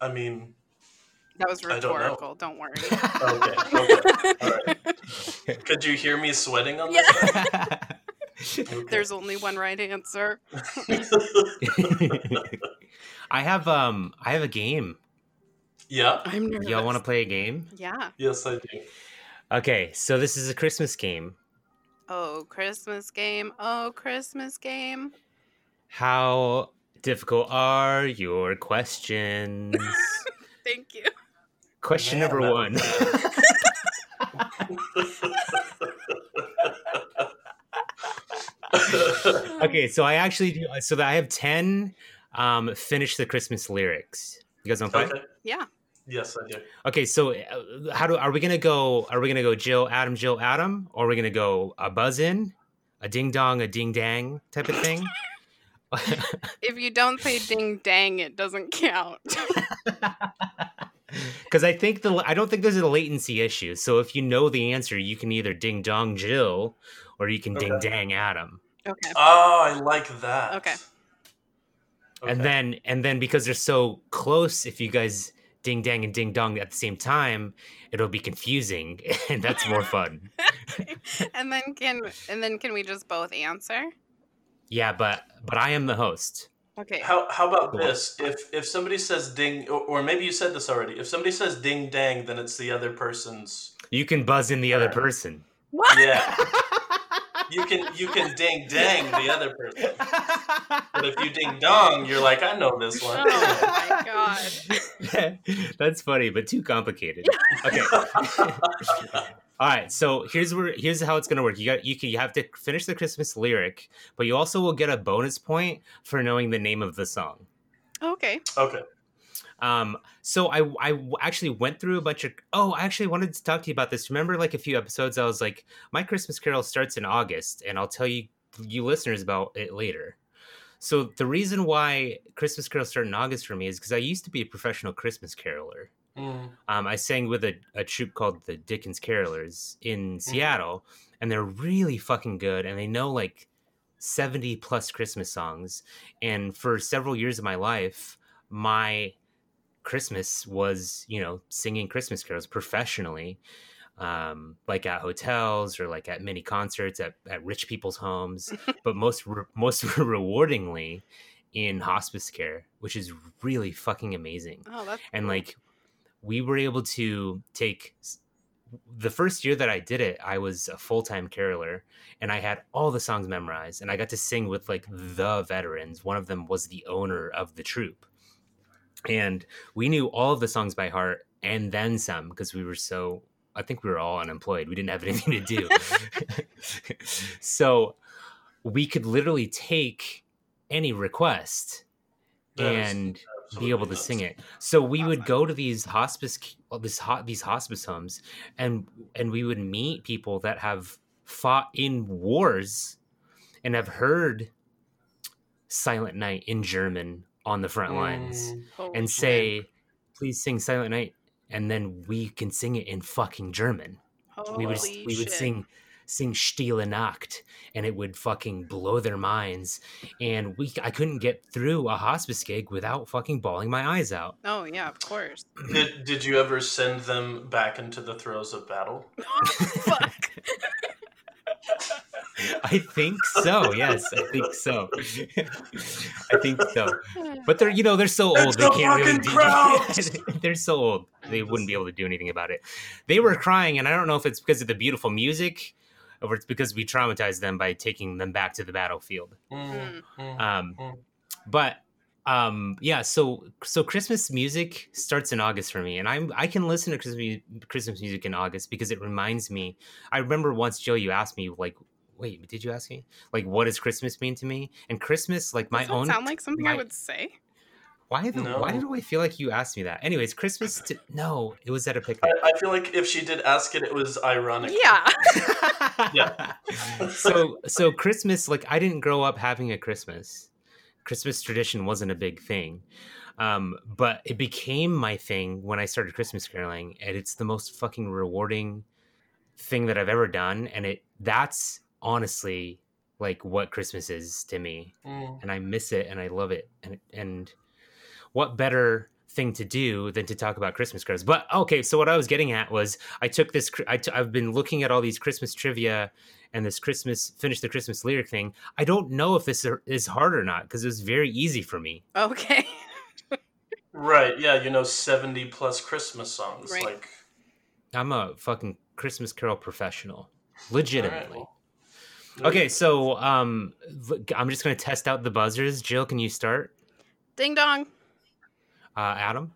I mean, That was I don't rhetorical. Don't, worry. okay, okay, all right. Could you hear me sweating on this? Okay. There's only one right answer. I have um I have a game. yeah. I'm nervous. Y'all want to play a game? Yeah. Yes, I do. Okay, so this is a Christmas game. Oh, Christmas game. Oh, Christmas game. How difficult are your questions? Thank you. Question Man, number that one. okay, so I actually do. So I have ten. Um, finish the Christmas lyrics. You guys want to play? okay. Yeah. Yes, I do. Okay, so uh, how do are we gonna go? Are we gonna go Jill, Adam, Jill, Adam, or are we gonna go a buzz in, a ding dong, a ding dang type of thing? If you don't say ding dang, it doesn't count. Because I think the I don't think there's a latency issue. So if you know the answer, you can either ding dong Jill, or you can ding dang Adam. okay. Oh, I like that. Okay. And then and then because they're so close, if you guys ding dang and ding dong at the same time, it'll be confusing, and that's more fun. and then can and then can we just both answer? Yeah, but but I am the host. Okay. How how about this? If if somebody says ding, or, or maybe you said this already. If somebody says ding dang, then it's the other person's. You can buzz in the other person. What? Yeah, you can you can ding dang the other person. But if you ding dong, you're like, I know this one. Oh my god. That's funny, but too complicated. Okay. All right, so here's where here's how it's gonna work. You got you can you have to finish the Christmas lyric, but you also will get a bonus point for knowing the name of the song. Okay. okay. Um, so I I actually went through a bunch of. Oh, I actually wanted to talk to you about this. Remember, like a few episodes, I was like, my Christmas Carol starts in August, and I'll tell you you listeners about it later. So the reason why Christmas Carol started in August for me is because I used to be a professional Christmas caroler. Mm. Um, I sang with a, a troupe called the Dickens Carolers in Seattle, and they're really fucking good, and they know like 70 plus Christmas songs. And for several years of my life, my Christmas was, you know, singing Christmas carols professionally, um, like at hotels or like at mini concerts at, at rich people's homes, but most re- most rewardingly in hospice care, which is really fucking amazing Oh, that's and cool. like we were able to take the first year that I did it, I was a full time caroler and I had all the songs memorized and I got to sing with like the veterans. One of them was the owner of the troupe. And we knew all of the songs by heart and then some because we were so, I think we were all unemployed. We didn't have anything to do. so we could literally take any request That and be able to sing it. So we would go to these hospice this hot these hospice homes and and we would meet people that have fought in wars and have heard Silent Night in German on the front lines Mm. And shit. say please sing Silent Night and then we can sing it in fucking German. we would Holy we would sing sing Stille Nacht and it would fucking blow their minds and we I couldn't get through a hospice gig without fucking bawling my eyes out. Oh yeah, of course. Did Did you ever send them back into the throes of battle? Oh, fuck. I think so. Yes, I think so. I think so. But they're you know they're so old It's they the can't really fucking do. crowds! they're so old they wouldn't be able to do anything about it. They were crying, and I don't know if it's because of the beautiful music, or it's because we traumatize them by taking them back to the battlefield. Mm, mm. Um, Mm. but um, yeah, so so Christmas music starts in August for me, and I'm I can listen to Christmas Christmas music in August because it reminds me. I remember once Joe, you asked me like, wait, did you ask me like what does Christmas mean to me? And Christmas, like my Does that own. sound like something I would say? Why the, why do I feel like you asked me that? Anyways, Christmas. To, no, it was at a picnic. I feel like if she did ask it, it was ironic. Yeah. Yeah. so so Christmas, like I didn't grow up having a Christmas. Christmas tradition wasn't a big thing. Um, but it became my thing when I started Christmas caroling, and it's the most fucking rewarding thing that I've ever done. And it that's honestly like what Christmas is to me. Mm. And I miss it and I love it. And and what better thing to do than to talk about Christmas carols? But okay, so what I was getting at was I took this. cr- I t- I've been looking at all these Christmas trivia and this Christmas finish the Christmas lyric thing. I don't know if this is hard or not because it was very easy for me. okay. Right. Yeah. You know, seventy plus Christmas songs. Right. Like. I'm a fucking Christmas carol professional, legitimately. well, Okay, so um, I'm just gonna test out the buzzers. Jill, can you start? Ding dong. Uh, Adam.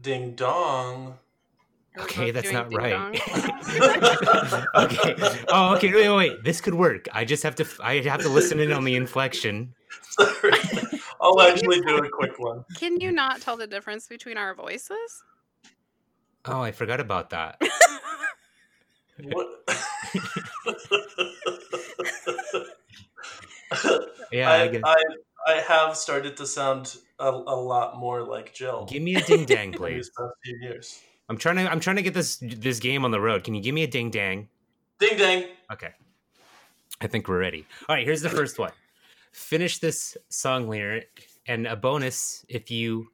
Ding dong. Okay, that's not right. okay. Oh, okay. Wait, wait, wait. This could work. I just have to. I have to listen in on the inflection. Sorry. I'll actually do a quick one. Can you not tell the difference between our voices? Oh, I forgot about that. What? Yeah, I, I, guess. I I have started to sound a, a lot more like Jill Give me a ding dang, please. few years. I'm trying to. I'm trying to get this this game on the road. Can you give me a ding dang? Ding dang. Okay. I think we're ready. All right, here's the first one. Finish this song lyric, and a bonus if you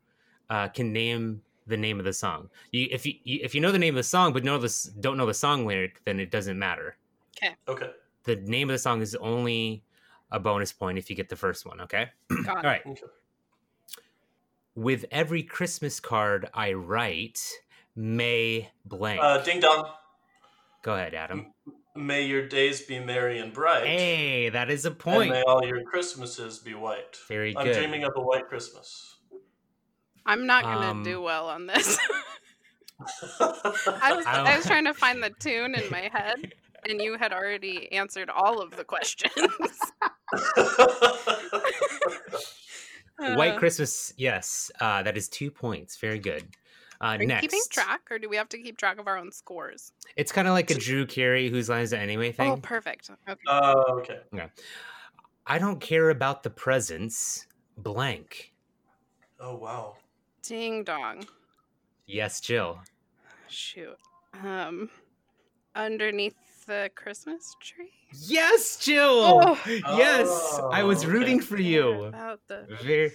uh, can name the name of the song. You, if you, you if you know the name of the song but know this don't know the song lyric, then it doesn't matter. Okay. Okay. The name of the song is only a bonus point if you get the first one. Okay. Got All right. Okay. With every Christmas card I write, may blank. Uh, ding dong. Go ahead, Adam. May your days be merry and bright. Hey, that is a And point. may all your Christmases be white. Very I'm good. dreaming of a white Christmas. I'm not gonna Um, do well on this. I was I I was trying to find the tune in my head, and you had already answered all of the questions. White Uh, Christmas, yes. Uh, that is two points. Very good. Uh, Are you next, keeping track, or do we have to keep track of our own scores? it's kind of like a Drew Carey whose lines it anyway thing. Oh, perfect. Okay. Oh, okay. I don't care about the presents. Blank. Oh, wow. Ding dong. Yes, Jill. Shoot. Um, underneath the Christmas tree. Yes, Jill. Oh. yes, I was Oh, rooting okay. for you. About the Very,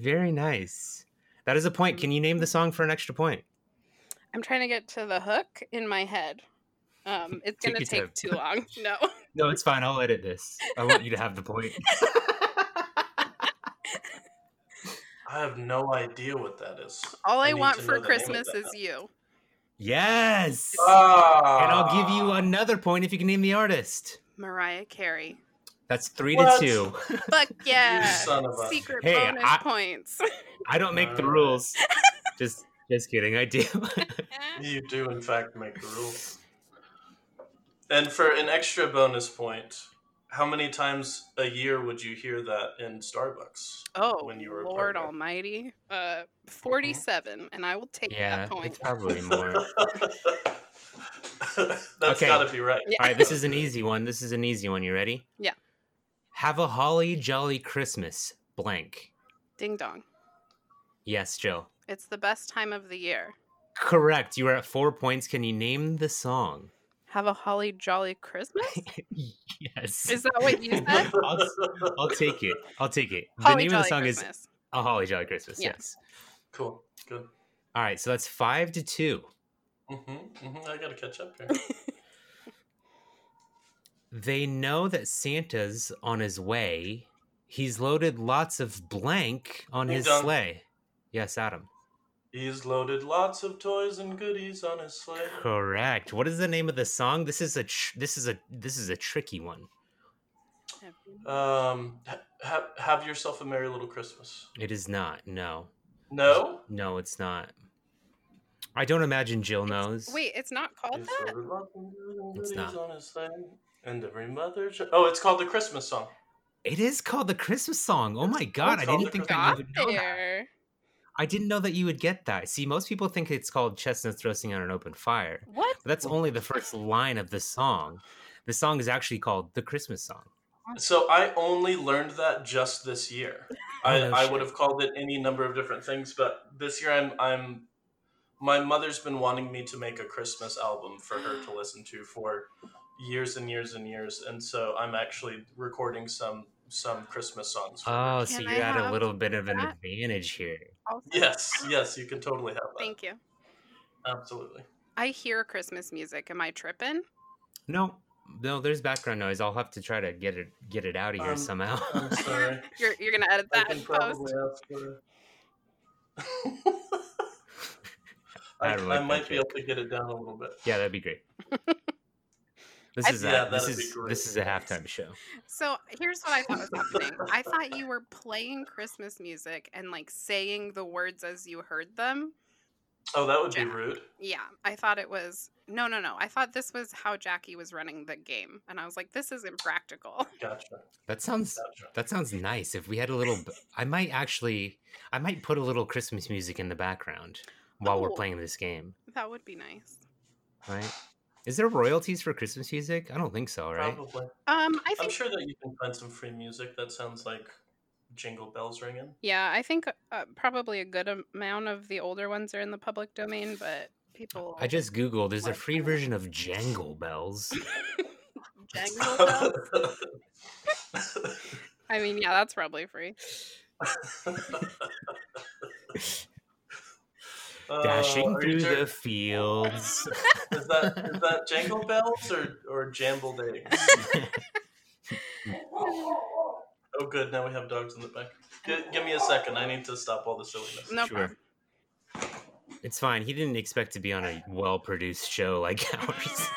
very nice. That is a point. Can you name the song for an extra point? I'm trying to get to the hook in my head. Um, it's gonna your take too long. No. No, it's fine. I'll edit this. I want you to have the point. I have no idea what that is. All I, need want for know the name of Christmas is you. Yes. Ah. And I'll give you another point if you can name the artist. Mariah Carey. That's three What? to two. Fuck yeah. son of a- Secret Hey, bonus I- points. I don't make the rules. Just, just kidding. I do. You do, in fact, make the rules. And for an extra bonus point, how many times a year would you hear that in Starbucks? oh, When you were Lord. Almighty. Uh, 47, and I will take yeah, that point. it's probably more. All That's Okay. got to be right. Yeah. right, this is an easy one. This is an easy one. You ready? Yeah. Have a holly jolly Christmas. Blank. Ding dong. Yes, Jill. It's the best time of the year. Correct. You are at four points. Can you name the song? Have a holly jolly Christmas? yes. Is that what you said? I'll, I'll take it. I'll take it. The name jolly of the song is Christmas. A Holly Jolly Christmas. Yeah. Yes. Cool. Good. All right. So that's five to two. hmm hmm I got to catch up here. They know that Santa's on his way. He's loaded lots of blank on Ding his dong. sleigh. Yes, Adam. He's loaded lots of toys and goodies on his sleigh. Correct. What is the name of the song? This is a tr- this is a this is a tricky one. Um, ha- have have yourself a merry little Christmas. It is not. No. No. No, it's not. I don't imagine Jill knows. Wait, it's not called He's that? loaded lots of goodies and It's not. on his sleigh, and every mother. sh- Oh, it's called the Christmas song. It is called the Christmas song. Oh my god, I didn't think that you would know that. There. I didn't know that you would get that. See, most people think it's called Chestnuts Roasting on an Open Fire. What? But that's only the first line of the song. The song is actually called the Christmas song. So I only learned that just this year. Oh, I, no I would have called it any number of different things, but this year I'm I'm my mother's been wanting me to make a Christmas album for her to listen to for years and years and years, and so I'm actually recording some some Christmas songs. For her. Oh, so Can you I had a little bit of an that? advantage here. Also- Yes, yes, you can totally have that. Thank you. Absolutely. I hear Christmas music. Am I tripping? No, no, there's background noise. I'll have to try to get it get it out of here Um, somehow. I'm sorry. You're you're gonna edit I that can in post. ask for. I I, don't I might that be able to get it down a little bit. yeah, that'd be great. This I- is Yeah, a, this that'd is this is a halftime show. So here's what I thought was happening. I thought you were playing Christmas music and like saying the words as you heard them. Oh, that would be rude. Yeah, I thought it was no, no, no. I thought this was how Jackie was running the game, and I was like, this is impractical. Gotcha. That sounds Gotcha. that sounds nice. If we had a little, I might actually, I might put a little Christmas music in the background while we're Oh. playing this game. That would be nice. Right? Is there royalties for Christmas music? I don't think so. Right? Probably. Um, I I'm sure that you can find some free music that sounds like jingle bells ringing. yeah, I think uh, probably a good amount of the older ones are in the public domain, but people I just googled. There's a free version of Jangle Bells. jangle bells. I mean, yeah, that's probably free. Dashing Uh, are through sure- the fields. Is that is that jingle bells or or jambled eggs? Oh, good. Now we have dogs in the back. G- give me a second. I need to stop all the silliness. No Sure. problem. It's fine. He didn't expect to be on a well produced show like ours.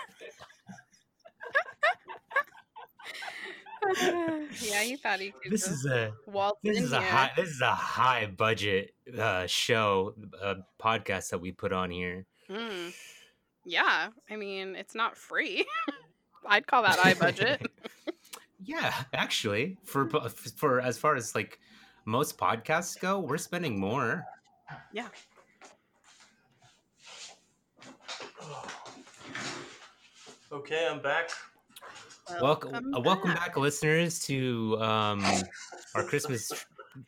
yeah, you thought he could this is a waltz this in is a here. high this is a high budget uh, show uh, podcast that we put on here. Hmm. Yeah, I mean, it's not free. I'd call that high budget. Yeah, actually, for po- for as far as like most podcasts go, we're spending more. yeah. Okay, I'm back. Welcome, uh, welcome back, listeners, to um, our Christmas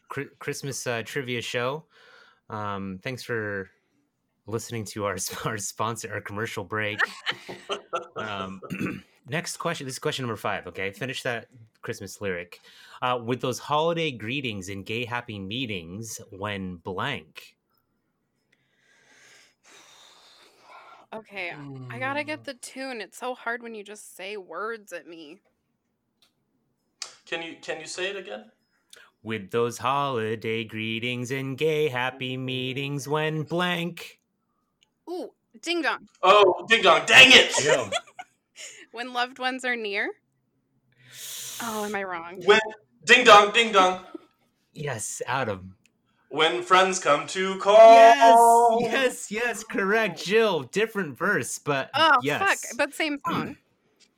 cri- Christmas uh, trivia show. Um, thanks for listening to our our sponsor, our commercial break. um, next question. This is question number five. Okay, finish that Christmas lyric. Uh, with those holiday greetings and gay happy meetings, when blank. Okay, I gotta get mm. the tune. It's so hard when you just say words at me. Can you can you say it again? With those holiday greetings and gay happy meetings, when blank. Ooh, ding dong. Oh, ding dong! Dang it! Yo. When loved ones are near. Oh, am I wrong? When ding dong, ding dong. Yes, Adam. When friends come to call. Yes, yes, yes, correct. Jill, different verse, but Oh, yes. fuck. But same song.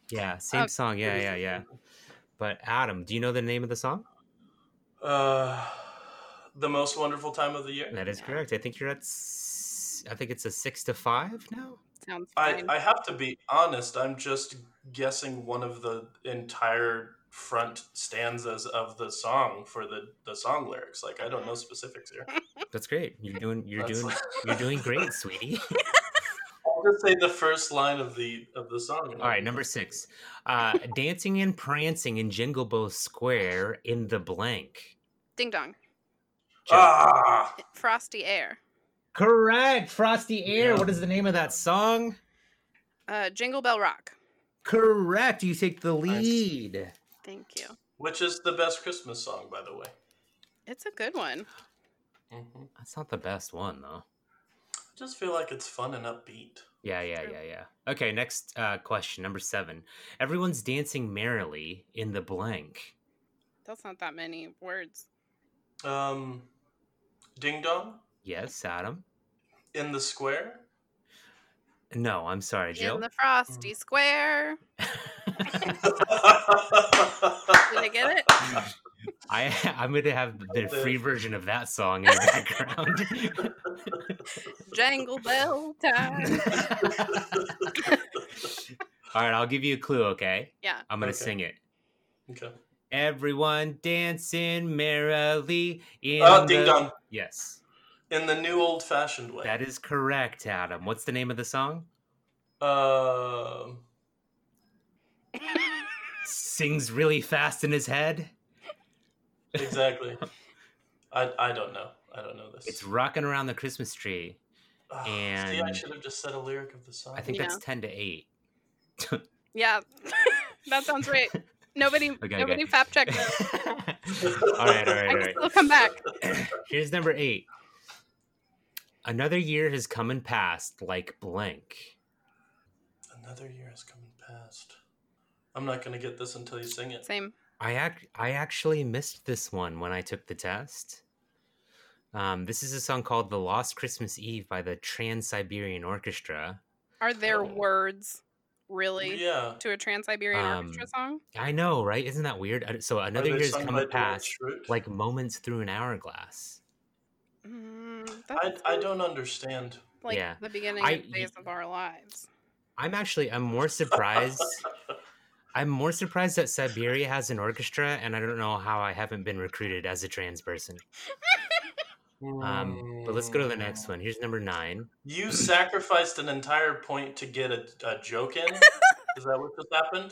yeah, same Okay. song. Yeah, yeah, yeah. But Adam, do you know the name of the song? Uh, the most wonderful time of the year. That is correct. I think you're at. I think it's a six to five now. Sounds I. I have to be honest. I'm just guessing one of the entire front stanzas of the song for the, the song lyrics. Like I don't know specifics here. That's great. You're doing. You're That's doing. like- You're doing great, sweetie. I'll just say the first line of the of the song. All right, number six. Uh, dancing and prancing in Jingle Bell Square in the blank. Ding dong. Jill. Ah, Frosty air. Correct. Frosty Air. Yeah. What is the name of that song? Uh, Jingle Bell Rock. Correct. You take the Nice. Lead. Thank you. which is the best Christmas song, by the way. It's a good one. Mm-hmm. That's not the best one though. I just feel like it's fun and upbeat. Yeah, yeah, yeah, yeah. Okay, next uh, question, number seven. Everyone's dancing merrily in the blank. That's not that many words. Um, Ding Dong Yes, Adam. in the square. No, I'm sorry, Jill. In the Frosty Square. Did I get it? I I'm gonna have the The- free version of that song in the background. Jangle Bell time. All right, I'll give you a clue. Okay, Yeah. I'm gonna Okay. sing it. okay. Everyone dancing merrily in Uh, Ding. Dong Yes, in the new old fashioned way. that is correct, Adam. What's the name of the song? Um, Sings really fast in his head. exactly. I I don't know. I don't know this. It's rocking around the Christmas tree. And see, I should have just said a lyric of the song. I think that's ten to eight. yeah. that sounds right. Nobody Okay, nobody okay. fact checked it. all right, all right, I all can still come back. Here's number eight. Another year has come and passed like blank. Another year has come and passed. I'm not gonna get this until you sing it. Same. I ac- I actually missed this one when I took the test. Um, this is a song called "The Lost Christmas Eve" by the Trans Siberian Orchestra. Are there Oh. words really Yeah. to a Trans Siberian Um, Orchestra song? I know, right? Isn't that weird? So another they year has come by and passed, like moments through an hourglass. Mm, I, I don't understand. like Yeah. the beginning I- of Days of Our Lives. I'm actually I'm more surprised. I'm more surprised that Siberia has an orchestra, and I don't know how I haven't been recruited as a trans person. Um, but let's go to the next one. Here's number nine. You sacrificed an entire point to get a, a joke in. Is that what just happened?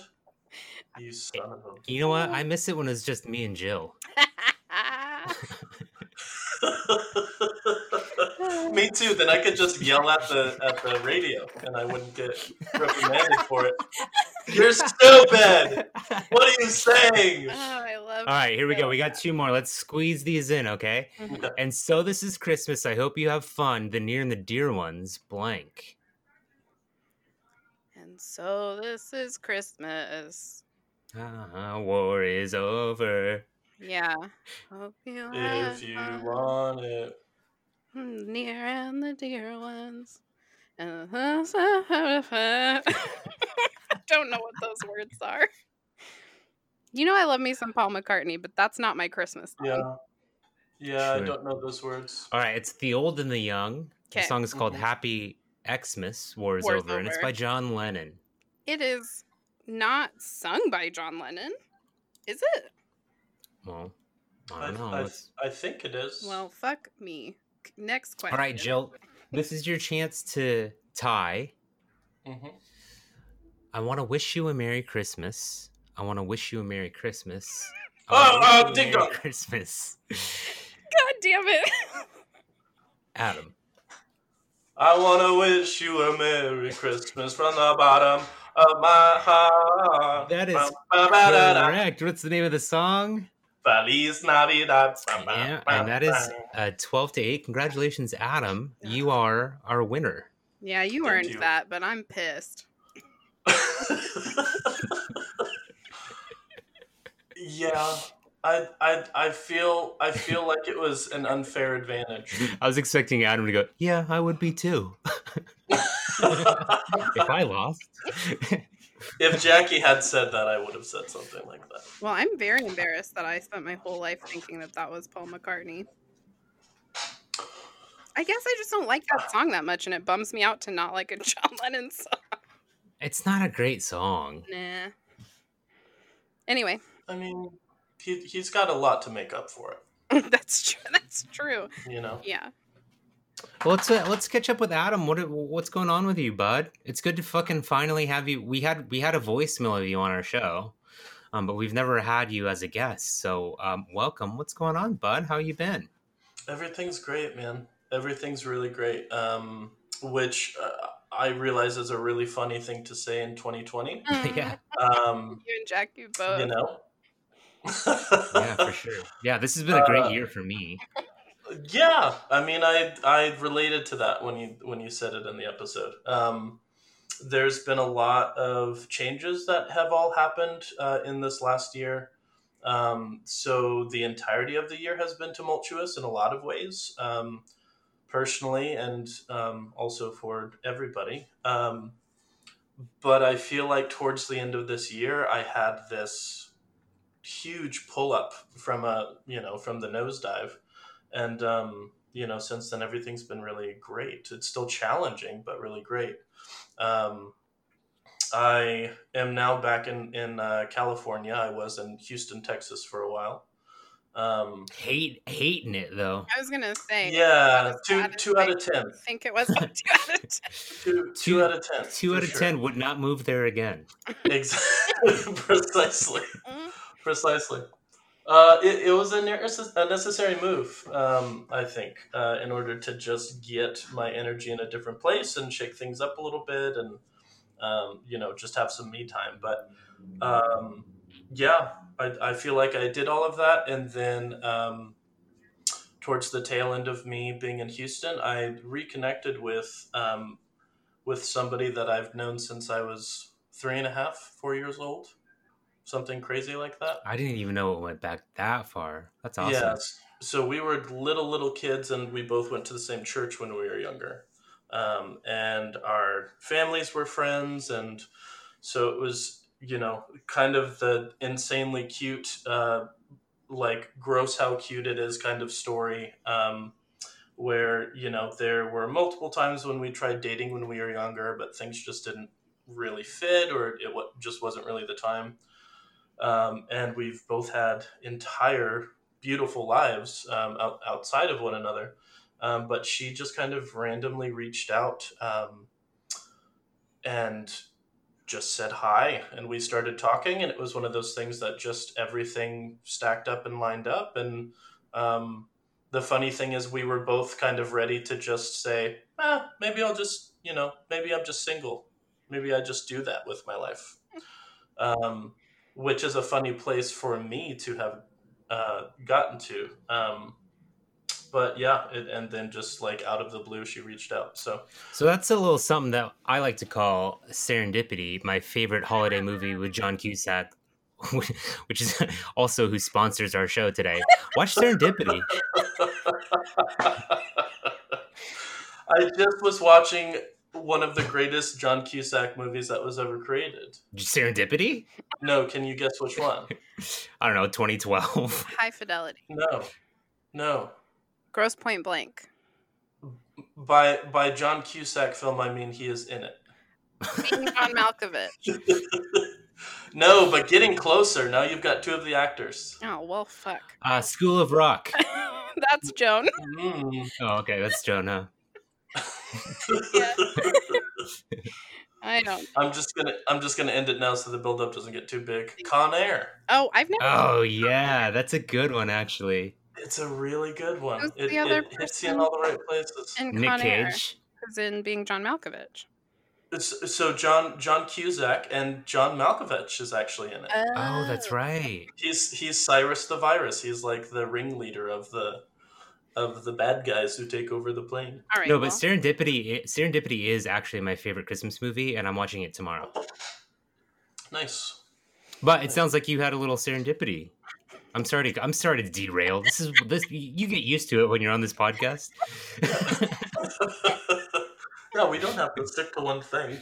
You son of a. You know what? I miss it when it's just me and Jill. Me too. Then I could just yell at the at the radio, and I wouldn't get reprimanded for it. You're stupid. What are you saying? Oh, I love. All right, here we go. We got two more. Let's squeeze these in, okay? Mhm. And so this is Christmas. I hope you have fun. The near and the dear ones, blank. And so this is Christmas. Ah, war is over. Yeah. Hope you If you fun. want it. Mm, near and the dear ones. And I don't know what those words are. You know I love me some Paul McCartney, but that's not my Christmas song. Yeah. Yeah, I don't know those words. All right, it's the old and the young. The song is called Mhm. Happy Xmas, War is War's over, and it's by John Lennon. It is not sung by John Lennon, is it? Well, I I, don't know. I, Let's- I think it is. Well, fuck me. Next question. All right, Jill, this is your chance to tie. Mhm. I want to wish you a Merry Christmas. I want to wish you a Merry Christmas. Oh, oh, you a ding Merry dong. Christmas. God damn it. Adam. I want to wish you a Merry Christmas from the bottom of my heart. That is Ba-ba-da-da. Correct. What's the name of the song? Feliz Navidad. Yeah, and that is uh, 12 to 8. Congratulations, Adam. You are our winner. yeah, you Thank earned you. that, but I'm pissed. yeah, I, I, I feel, I feel like it was an unfair advantage. I was expecting Adam to go, Yeah, I would be too. if I lost. if Jackie had said that, I would have said something like that. Well, I'm very embarrassed that I spent my whole life thinking that that was Paul McCartney. I guess I just don't like that song that much, and it bums me out to not like a John Lennon song. it's not a great song. Nah. Anyway, I mean, he, he's got a lot to make up for it. that's true. That's true. You know. Yeah. Well, let's uh, let's catch up with Adam. What what's going on with you, bud? It's good to fucking finally have you. We had we had a voicemail of you on our show, um, but we've never had you as a guest. So um, welcome. What's going on, bud? How you been? Everything's great, man. Everything's really great. Um, which uh, I realize is a really funny thing to say in 2020. yeah, Um, You and Jack, you both. you know. yeah, for sure. Yeah, this has been a great Uh, year for me. Yeah, I mean, I I related to that when you when you said it in the episode. Um, there's been a lot of changes that have all happened uh, in this last year. Um, so the entirety of the year has been tumultuous in a lot of ways, um, personally and um, also for everybody. Um, but I feel like towards the end of this year, I had this huge pull up from a you know from the nosedive and um, you know since then everything's been really great it's still challenging but really great um, i am now back in in uh, california i was in houston texas for a while um, Hate hating it though. I was gonna say. yeah two two out of ten i think it was two out of ten. two, Two- two out of ten Two for out of sure. ten would not move there again. exactly precisely Mm. precisely uh, it, it was a, necess- a necessary move, um, I think, uh, in order to just get my energy in a different place and shake things up a little bit and, um, you know, just have some me time. But um, yeah, I, I feel like I did all of that. And then um, towards the tail end of me being in Houston, I reconnected with, um, with somebody that I've known since I was three and a half, four years old. Something crazy like that. I didn't even know it went back that far. That's awesome. Yes. So we were little little kids, and we both went to the same church when we were younger, um, and our families were friends, and so it was you know kind of the insanely cute, uh, like gross how cute it is kind of story. Um, where you know there were multiple times when we tried dating when we were younger, but things just didn't really fit, or it just wasn't really the time. Um, and we've both had entire beautiful lives um, out, outside of one another. Um, but she just kind of randomly reached out um, and just said hi. And we started talking, and it was one of those things that just everything stacked up and lined up. And um, the funny thing is, we were both kind of ready to just say, ah, maybe I'll just, you know, maybe I'm just single. Maybe I just do that with my life. Um, which is a funny place for me to have uh, gotten to. Um, but yeah, it, and then just like out of the blue, she reached out. So So that's a little something that I like to call serendipity. My favorite holiday movie with John Cusack, which is also who sponsors our show today. Watch Serendipity. I just was watching one of the greatest John Cusack movies that was ever created. Serendipity? No, can you guess which one? I don't know, 2012. High fidelity. No, no. Grosse Pointe Blank. By by John Cusack film, I mean he is in it. Being John Malkovich. no, but getting closer. Now you've got two of the actors. Oh well, fuck. Uh, School of Rock. That's Joan. Mm. Oh, okay, that's Jonah. Yeah. I don't. I'm just gonna I'm just gonna end it now so the build up doesn't get too big. Con Air. Oh, I've never. Oh, yeah, that's a good one, actually. It's a really good one. Who's It, the other it hits you in all the right places. in Nick Con Air, Cage. who's in Being John Malkovich. It's, so John John Cusack and John Malkovich is actually in it. Oh, oh that's right. He's he's Cyrus the Virus. He's like the ringleader of the of the bad guys who take over the plane. All right. No, well, but Serendipity Serendipity is actually my favorite Christmas movie, and I'm watching it tomorrow. Nice. But it sounds like you had a little serendipity. I'm sorry to I'm sorry to derail. This is this you get used to it when you're on this podcast. no, we don't have to stick to one thing.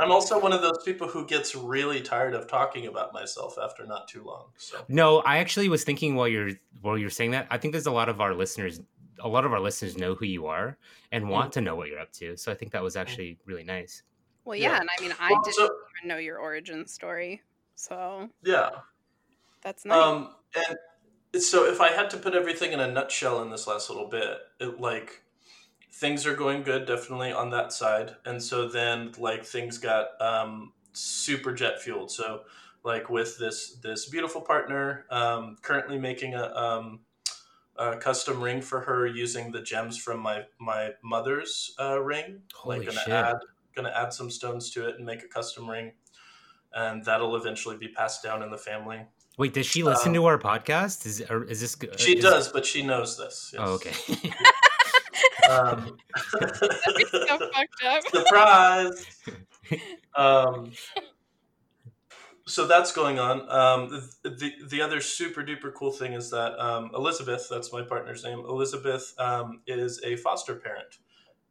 I'm also one of those people who gets really tired of talking about myself after not too long. So no, I actually was thinking while you're while you're saying that, I think there's a lot of our listeners a lot of our listeners know who you are and want to know what you're up to. So I think that was actually really nice. well, yeah, yeah. and I mean, I Well, didn't so- even know your origin story, so yeah. that's nice. Um, and so if I had to put everything in a nutshell in this last little bit, it like things are going good definitely on that side, and so then like things got um, super jet fueled. So like with this this beautiful partner, um, currently making a, um, a custom ring for her using the gems from my my mother's uh, ring. Holy like gonna shit. add gonna add some stones to it and make a custom ring, and that'll eventually be passed down in the family. Wait, does she listen Um, to our podcast? Is is this She is- does, but she knows this. yes. Oh, okay. Um, That'd be so fucked up. surprise. Um, so that's going on. Um, the, the the other super duper cool thing is that um, Elizabeth, that's my partner's name. Elizabeth um, is a foster parent,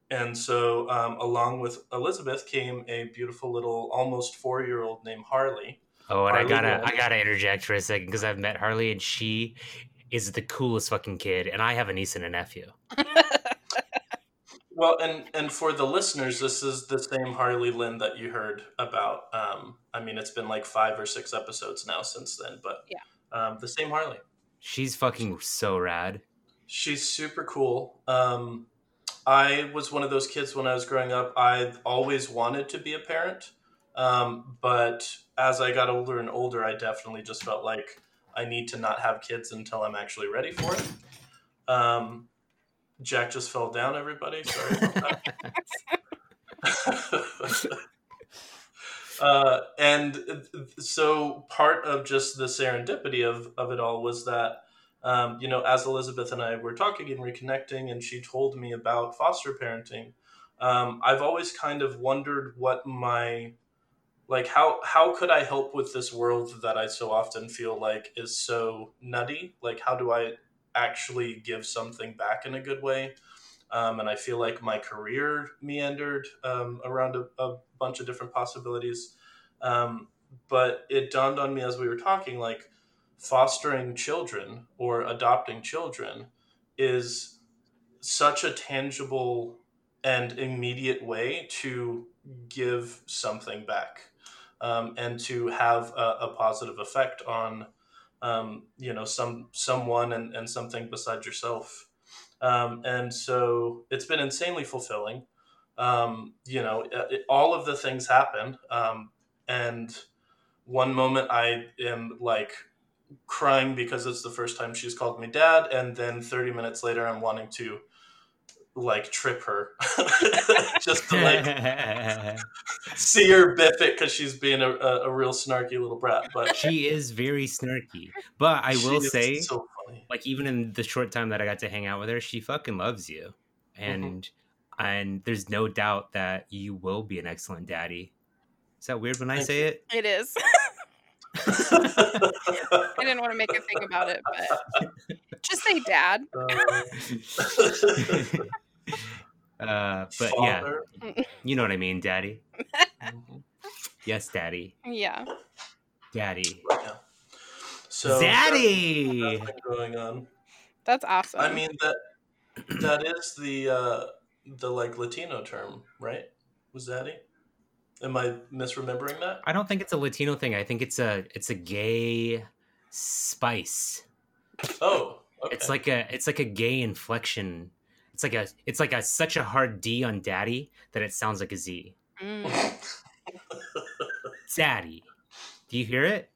and so um, along with Elizabeth came a beautiful little almost four year old named Harley. Oh, and I gotta Quinn. I gotta interject for a second because I've met Harley and she is the coolest fucking kid, and I have a niece and a nephew. Well, and and for the listeners, this is the same Harley Lynn that you heard about. Um, I mean, it's been like five or six episodes now since then, but Yeah. um, the same Harley. She's fucking so rad. She's super cool. Um, I was one of those kids when I was growing up. I always wanted to be a parent, um, but as I got older and older, I definitely just felt like I need to not have kids until I'm actually ready for it. Um, Jack just fell down. Everybody, sorry about that. uh, and so part of just the serendipity of, of it all was that um, you know, as Elizabeth and I were talking and reconnecting, and she told me about foster parenting, um, I've always kind of wondered what my like how how could I help with this world that I so often feel like is so nutty? Like how do I actually give something back in a good way? Um, and I feel like my career meandered um, around a, a bunch of different possibilities. Um, but it dawned on me as we were talking, like fostering children or adopting children is such a tangible and immediate way to give something back um, and to have a, a positive effect on um, you know some someone and, and something besides yourself. Um, and so it's been insanely fulfilling. Um, you know it, all of the things happen um, and one moment i am like crying because it's the first time she's called me dad, and then 30 minutes later, I'm wanting to like trip her just to like see her biff it because she's being a, a, a real snarky little brat. But she is very snarky. But I will say, so funny. like even in the short time that I got to hang out with her, she fucking loves you, and and there's no doubt that you will be an excellent daddy. Is that weird when I Thank say it? It is. I didn't want to make a thing about it, but just say dad. uh, but yeah, you know what I mean, daddy. Yes, daddy, Yeah. daddy, Yeah. So daddy. that's going on. That's awesome. I mean that that is the uh, the like Latino term, right? Was daddy? Am I misremembering that? I don't think it's a Latino thing. I think it's a it's a gay spice. Oh, okay. It's like a it's like a gay inflection. It's like a it's like a such a hard D on daddy that it sounds like a Z. Mm. Daddy. Do you hear it?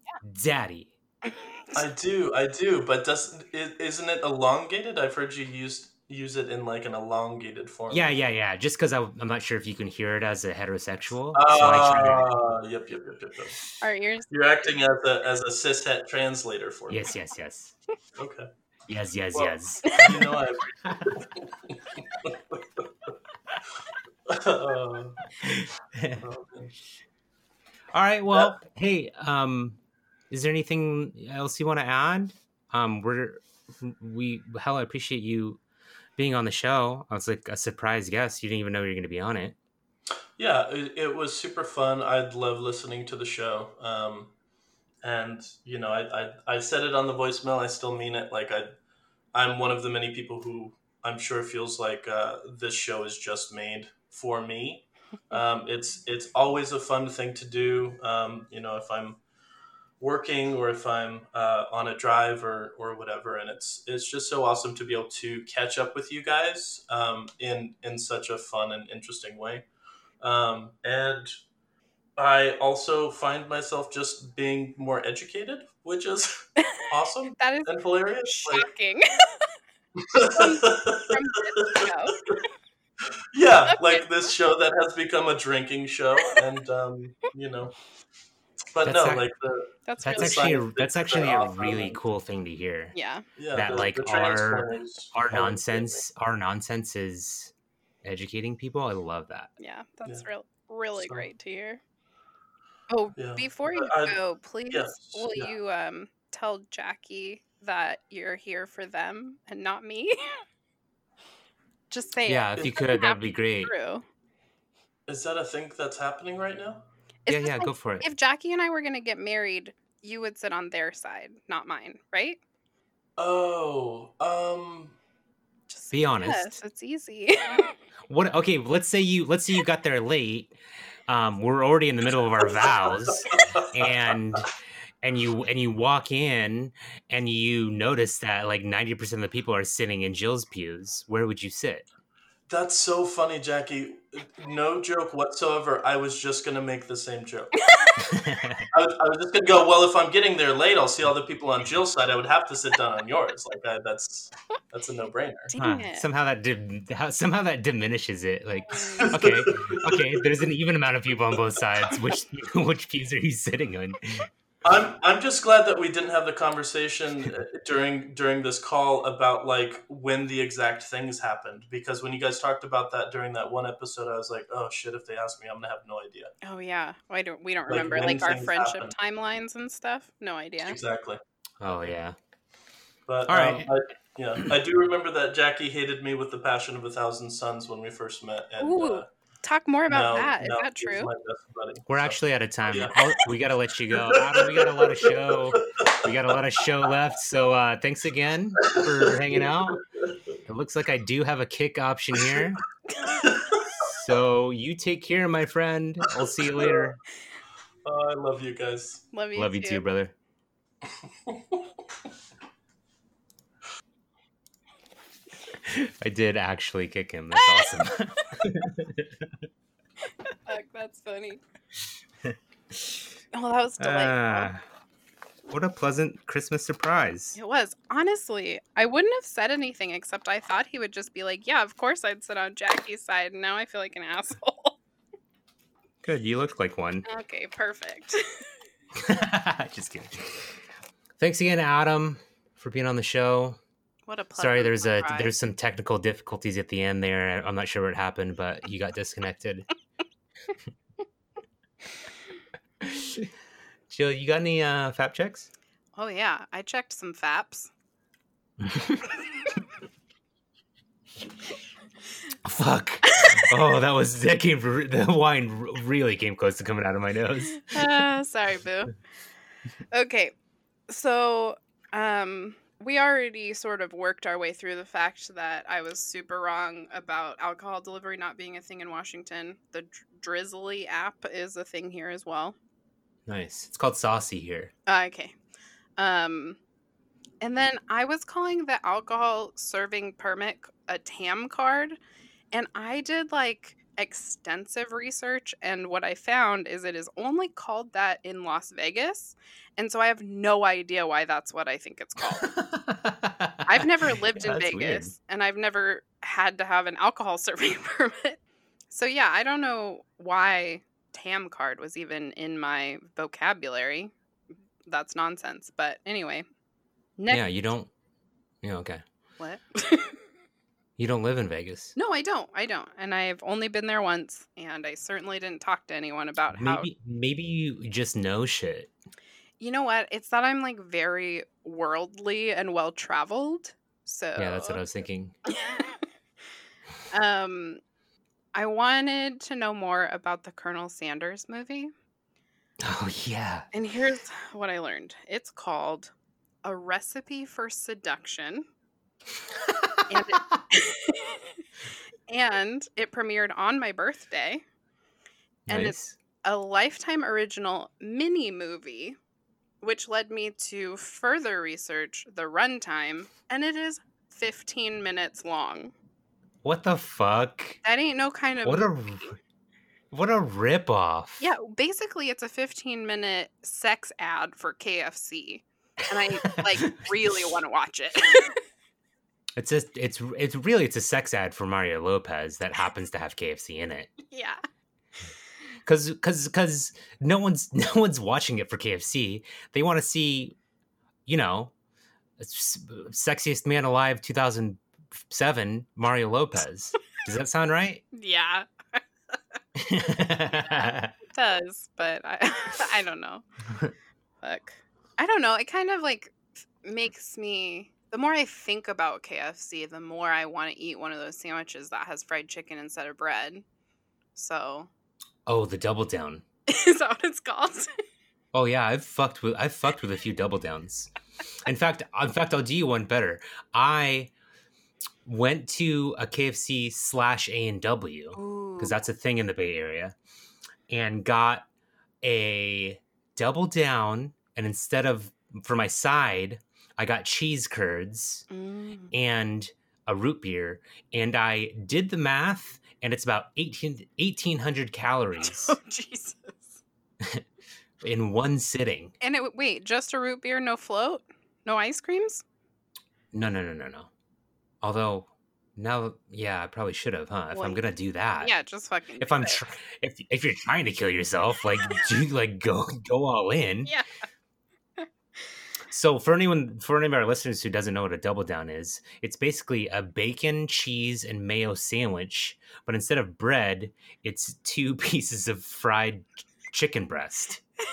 Daddy. I do, I do, but does is, isn't it elongated? I've heard you use use it in like an elongated form. Yeah, yeah, yeah. Just because I'm not sure if you can hear it as a heterosexual. so I try to- Ah, yep, yep, yep, yep, yep. Our ears. You're acting as a as a cishet translator for me. yes, yes, yes, Okay. Yes, yes, Well- yes. You know I Uh. All right. Well, hey, um, is there anything else you want to add? Um, we're we hell, I appreciate you being on the show. I was like a surprise guest. You didn't even know you were going to be on it. Yeah, it, it was super fun. I'd love listening to the show. Um, and you know, I, I I said it on the voicemail. I still mean it. Like I, I'm one of the many people who I'm sure feels like uh, this show is just made for me. Um, it's it's always a fun thing to do. Um, you know, if I'm working or if I'm uh, on a drive or or whatever, and it's it's just so awesome to be able to catch up with you guys um, in in such a fun and interesting way. Um, and I also find myself just being more educated, which is awesome That is and hilarious. Like, shocking. From this show. yeah, like this show that has become a drinking show, and um, you know, but That's no, ac- like the That's That's really actually a, that's actually a offering. really cool thing to hear. yeah. yeah that, the- like, the our- Our whole nonsense, our nonsense is educating people. I love that. Yeah. That's Yeah. real really So- great to hear. Oh, Yeah. before you I- go, please yes, will yeah. you um tell Jackie that you're here for them and not me? Just say Yeah, it. if you could, that'd be great. True. Is that a thing that's happening right now? It's Yeah, yeah, like, go for it. If Jackie and I were gonna get married, you would sit on their side, not mine, right? Oh, um, Just Be honest. Yes, it's easy. What? Okay, let's say you let's say you got there late. Um, we're already in the middle of our vows, and and you and you walk in and you notice that like ninety percent of the people are sitting in Jill's pews. Where would you sit? that's so funny, Jackie. No joke whatsoever. I was just gonna make the same joke. I was, I was just gonna go. Well, if I'm getting there late, I'll see all the people on Jill's side. I would have to sit down on yours. Like I, that's that's a no brainer. Huh, somehow that dim- how, somehow that diminishes it. Like, okay, okay, there's an even amount of people on both sides. Which which pews are you sitting on? I'm I'm just glad that we didn't have the conversation uh, during during this call about like when the exact things happened because when you guys talked about that during that one episode, I was like, oh shit, if they ask me, I'm gonna have no idea. Oh yeah, I don't. We don't Like, remember like our friendship happen. timelines and stuff. No idea. Exactly. Oh yeah. But All um. I, yeah, I do remember that Jackie hated me with the passion of a thousand suns when we first met, and Ooh, uh, Talk more about now- that. Is now that true? my best buddy. We're actually out of time. Yeah. We gotta let you go. Adam, we got a lot of show. We got a lot of show left. So uh, thanks again for hanging out. It looks like I do have a kick option here. So you take care, my friend. I'll see you later. Oh, I love you guys. Love you. Love you too, brother. I did actually kick him. That's awesome. Fuck, that's funny. Oh, that was delightful. Ah, what a pleasant Christmas surprise. It was. Honestly, I wouldn't have said anything except I thought he would just be like, yeah, of course I'd sit on Jackie's side. And now I feel like an asshole. Good, you look like one. okay, perfect. Just kidding. Thanks again, Adam, for being on the show. What a Sorry, there's a surprise. there's some technical difficulties at the end there. I'm not sure what happened, but you got disconnected. Jill, you got any uh, fap checks? Oh, yeah. I checked some FAPs. Fuck. Oh, that was that came. The wine really came close to coming out of my nose. uh, sorry, boo. Okay, so um, we already sort of worked our way through the fact that I was super wrong about alcohol delivery not being a thing in Washington. The Dr- Drizly app is a thing here as well. Nice. It's called Saucey here. Uh, okay. Um, and then I was calling the alcohol serving permit a TAM card, and I did like extensive research, and what I found is it is only called that in Las Vegas, and so I have no idea why that's what I think it's called. I've never lived Yeah, in Vegas, weird. and I've never had to have an alcohol serving permit. So yeah, I don't know why TAM card was even in my vocabulary. That's nonsense. But anyway, next. Yeah, you don't. Yeah, okay. What? You don't live in Vegas. no, I don't. I don't. And I've only been there once, and I certainly didn't talk to anyone about how. Maybe maybe you just know shit. You know what? It's that I'm like very worldly and well traveled. So Yeah, that's what I was thinking. um, I wanted to know more about the Colonel Sanders movie. Oh yeah. And here's what I learned it's called A Recipe for Seduction. And it, and it premiered on my birthday. And it's- A lifetime original mini movie, which led me to further research the runtime, and it is 15 minutes long. What the fuck? That ain't no kind of What a movie. what a rip off. Yeah, basically it's a 15 minute sex ad for KFC. And I like really want to watch it. It's just it's it's really it's a sex ad for Mario Lopez that happens to have KFC in it. yeah. Cuz cuz cuz no one's no one's watching it for KFC. They want to see you know, sexiest man alive 2007 Mario Lopez. Does that sound right? Yeah, it does, but I I don't know. Fuck. I don't know. It kind of like makes me the more I think about KFC, the more I want to eat one of those sandwiches that has fried chicken instead of bread. So, oh, the double down. is that what it's called? Oh yeah, I've fucked with I've fucked with a few double downs. In fact, in fact, I'll do you one better. I went to a KFC slash A and W because that's a thing in the Bay Area, and got a double down. And instead of for my side, I got cheese curds Mm. and a root beer. And I did the math, and it's about 18, 1,800 calories Oh Jesus! in one sitting. And it wait, just a root beer, no float, no ice creams. No, no, no, no, no. Although now, yeah, I probably should have, huh? If Well, I'm gonna do that, Yeah, just fucking. If do I'm it. tr- if if you're trying to kill yourself, like do like go go all in. Yeah. So for anyone for any of our listeners who doesn't know what a double down is, it's basically a bacon, cheese, and mayo sandwich, but instead of bread, it's two pieces of fried chicken breast.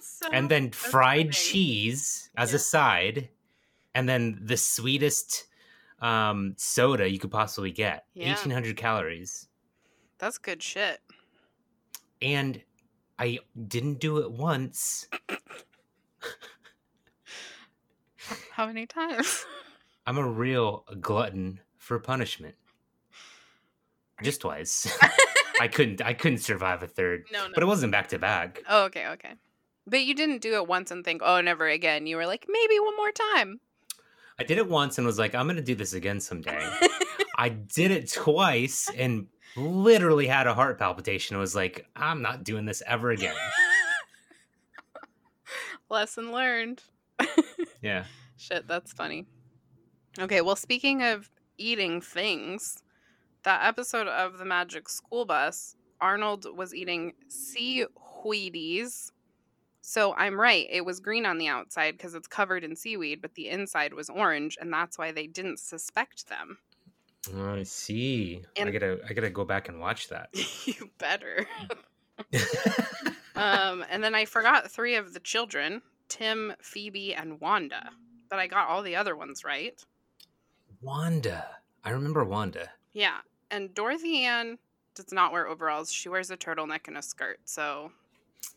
So- and then fried funny. cheese as Yeah. a side, and then the sweetest um, soda you could possibly get. Yeah. Eighteen hundred calories, that's good shit. and I didn't do it once. How many times? I'm a real glutton for punishment. Just twice. I couldn't. I couldn't survive a third, no, no. but it wasn't back to back. Oh, okay, okay. But you didn't do it once and think, oh, never again. You were like, maybe one more time. I did it once and was like, I'm gonna do this again someday. I did it twice and literally had a heart palpitation. I was like, I'm not doing this ever again. Lesson learned. Yeah. Shit, that's funny. Okay, well, speaking of eating things, that episode of the Magic School Bus, Arnold was eating sea Wheaties. So I'm right. It was green on the outside because it's covered in seaweed, but the inside was orange, and that's why they didn't suspect them. Oh, I see. I gotta I gotta go back and watch that. you better. Um, and then I forgot three of the children Tim, Phoebe, and Wanda. But I got all the other ones right. Wanda. I remember Wanda. Yeah. And Dorothy Ann does not wear overalls. She wears a turtleneck and a skirt. So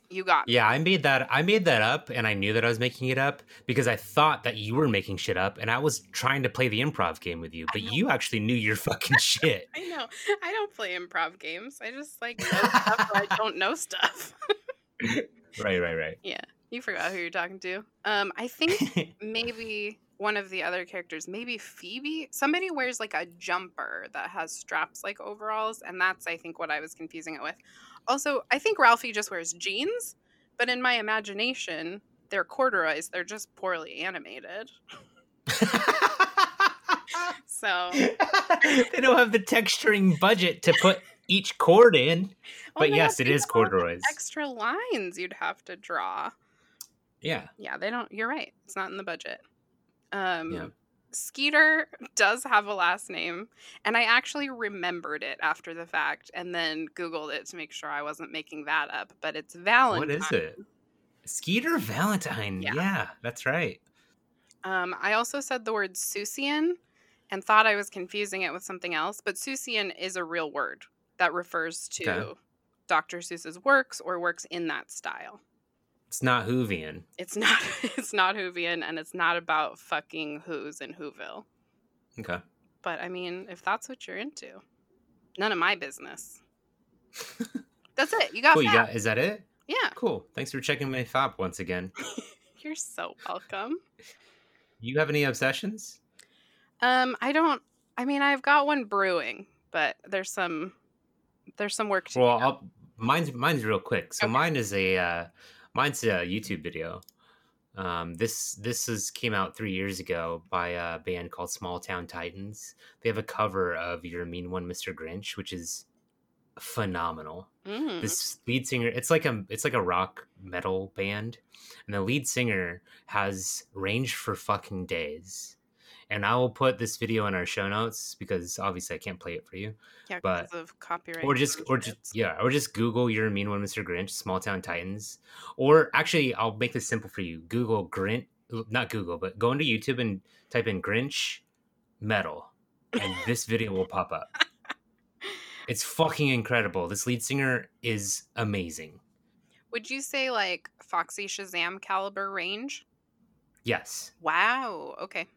you got me. Yeah, I made that I made that up and I knew that I was making it up because I thought that you were making shit up and I was trying to play the improv game with you, but you actually knew your fucking shit. I know. I don't play improv games. I just like know stuff I don't know stuff. Right, right, right. Yeah. You forgot who you're talking to. Um, I think maybe one of the other characters, maybe Phoebe, somebody wears like a jumper that has straps like overalls, and that's I think what I was confusing it with. Also, I think Ralphie just wears jeans, but in my imagination, they're corduroys. They're just poorly animated. So they don't have the texturing budget to put each chord in. Oh, But yes, it is of all the corduroys. Extra lines you'd have to draw. Yeah. Yeah, they don't. You're right. It's not in the budget. Um, Yeah. Skeeter does have a last name, and I actually remembered it after the fact, and then Googled it to make sure I wasn't making that up. But it's Valentine. What is it? Skeeter Valentine. Yeah. Yeah. that's right. Um, I also said the word Seussian, and thought I was confusing it with something else. But Seussian is a real word that refers to Okay. Dr. Seuss's works or works in that style. It's not Hoovian. It's not. It's not Whovian, and it's not about fucking who's in Whoville. Okay. But I mean, if that's what you're into, none of my business. That's it. You got Cool. You that. got is that it? Yeah. Cool. Thanks for checking my FAP once again. You're so welcome. You have any obsessions? Um, I don't. I mean, I've got one brewing, but there's some there's some work to Well, do. I'll, mine's mine's real quick. So Okay. mine is a uh, mine's a YouTube video. Um, this this is came out three years ago by a band called Small Town Titans. They have a cover of "Your Mean One, Mr. Grinch," which is phenomenal. Mm. This lead singer, it's like a it's like a rock metal band, and the lead singer has range for fucking days. And I will put this video in our show notes because obviously I can't play it for you. yeah, but- because of copyright. or just or just yeah or just google your mean one mr grinch small town titans or actually i'll make this simple for you google grinch not google but go into youtube and type in grinch metal and this video will pop up it's fucking incredible this lead singer is amazing Would you say like Foxy Shazam caliber range? yes Wow. Okay.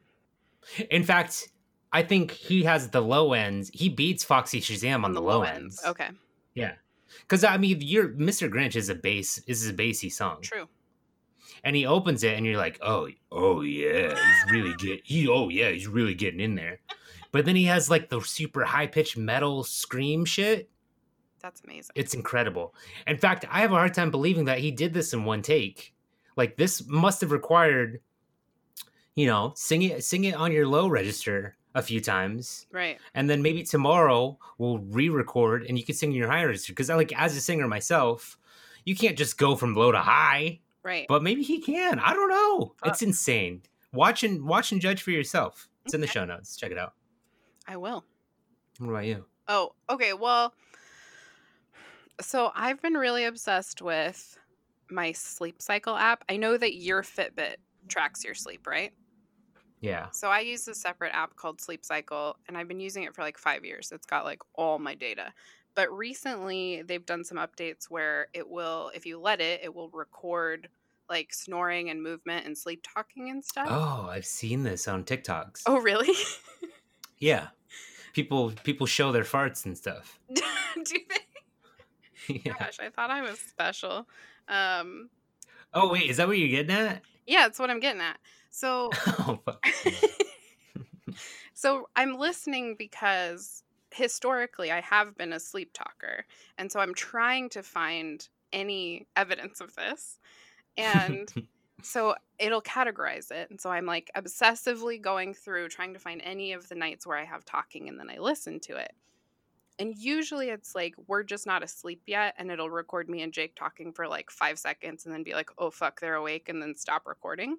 In fact i think he has the low ends. He beats foxy shazam on, the, low ends, Okay. yeah. Because i mean your mr grinch is a bass is a bassy song. True. and he opens it and you're like oh oh yeah he's really get he oh yeah he's really getting in there. But then he has like the super high pitched metal scream shit. That's amazing. it's incredible. In fact i have a hard time believing that he did this in one take. Like this must have required you know sing it sing it on your low register a few times right. and then maybe tomorrow we'll re-record and you can sing in your high register because like as a singer myself you can't just go from low to high Right. but maybe he can. I don't know. Fuck. It's insane. Watch and watch and judge for yourself. It's in the show notes. Check it out. I will. What about you? Oh, okay. Well, so I've been really obsessed with my sleep cycle app. I know that your Fitbit tracks your sleep, right? Yeah. So I use a separate app called Sleep Cycle, and I've been using it for like five years. It's got like all my data. But recently, they've done some updates where it will, if you let it, it will record like snoring and movement and sleep talking and stuff. Oh, I've seen this on TikToks. Oh, really? Yeah. People people show their farts and stuff. Do they? yeah. Gosh, I thought I was special. Um, Oh wait, is that what you're getting at? yeah, that's what I'm getting at. So Oh so I'm listening because historically I have been a sleep talker. And so I'm trying to find any evidence of this. And so it'll categorize it. And so I'm like obsessively going through trying to find any of the nights where I have talking and then I listen to it. And usually it's like we're just not asleep yet and it'll record me and Jake talking for like 5 seconds and then be like, "Oh fuck, they're awake" and then stop recording.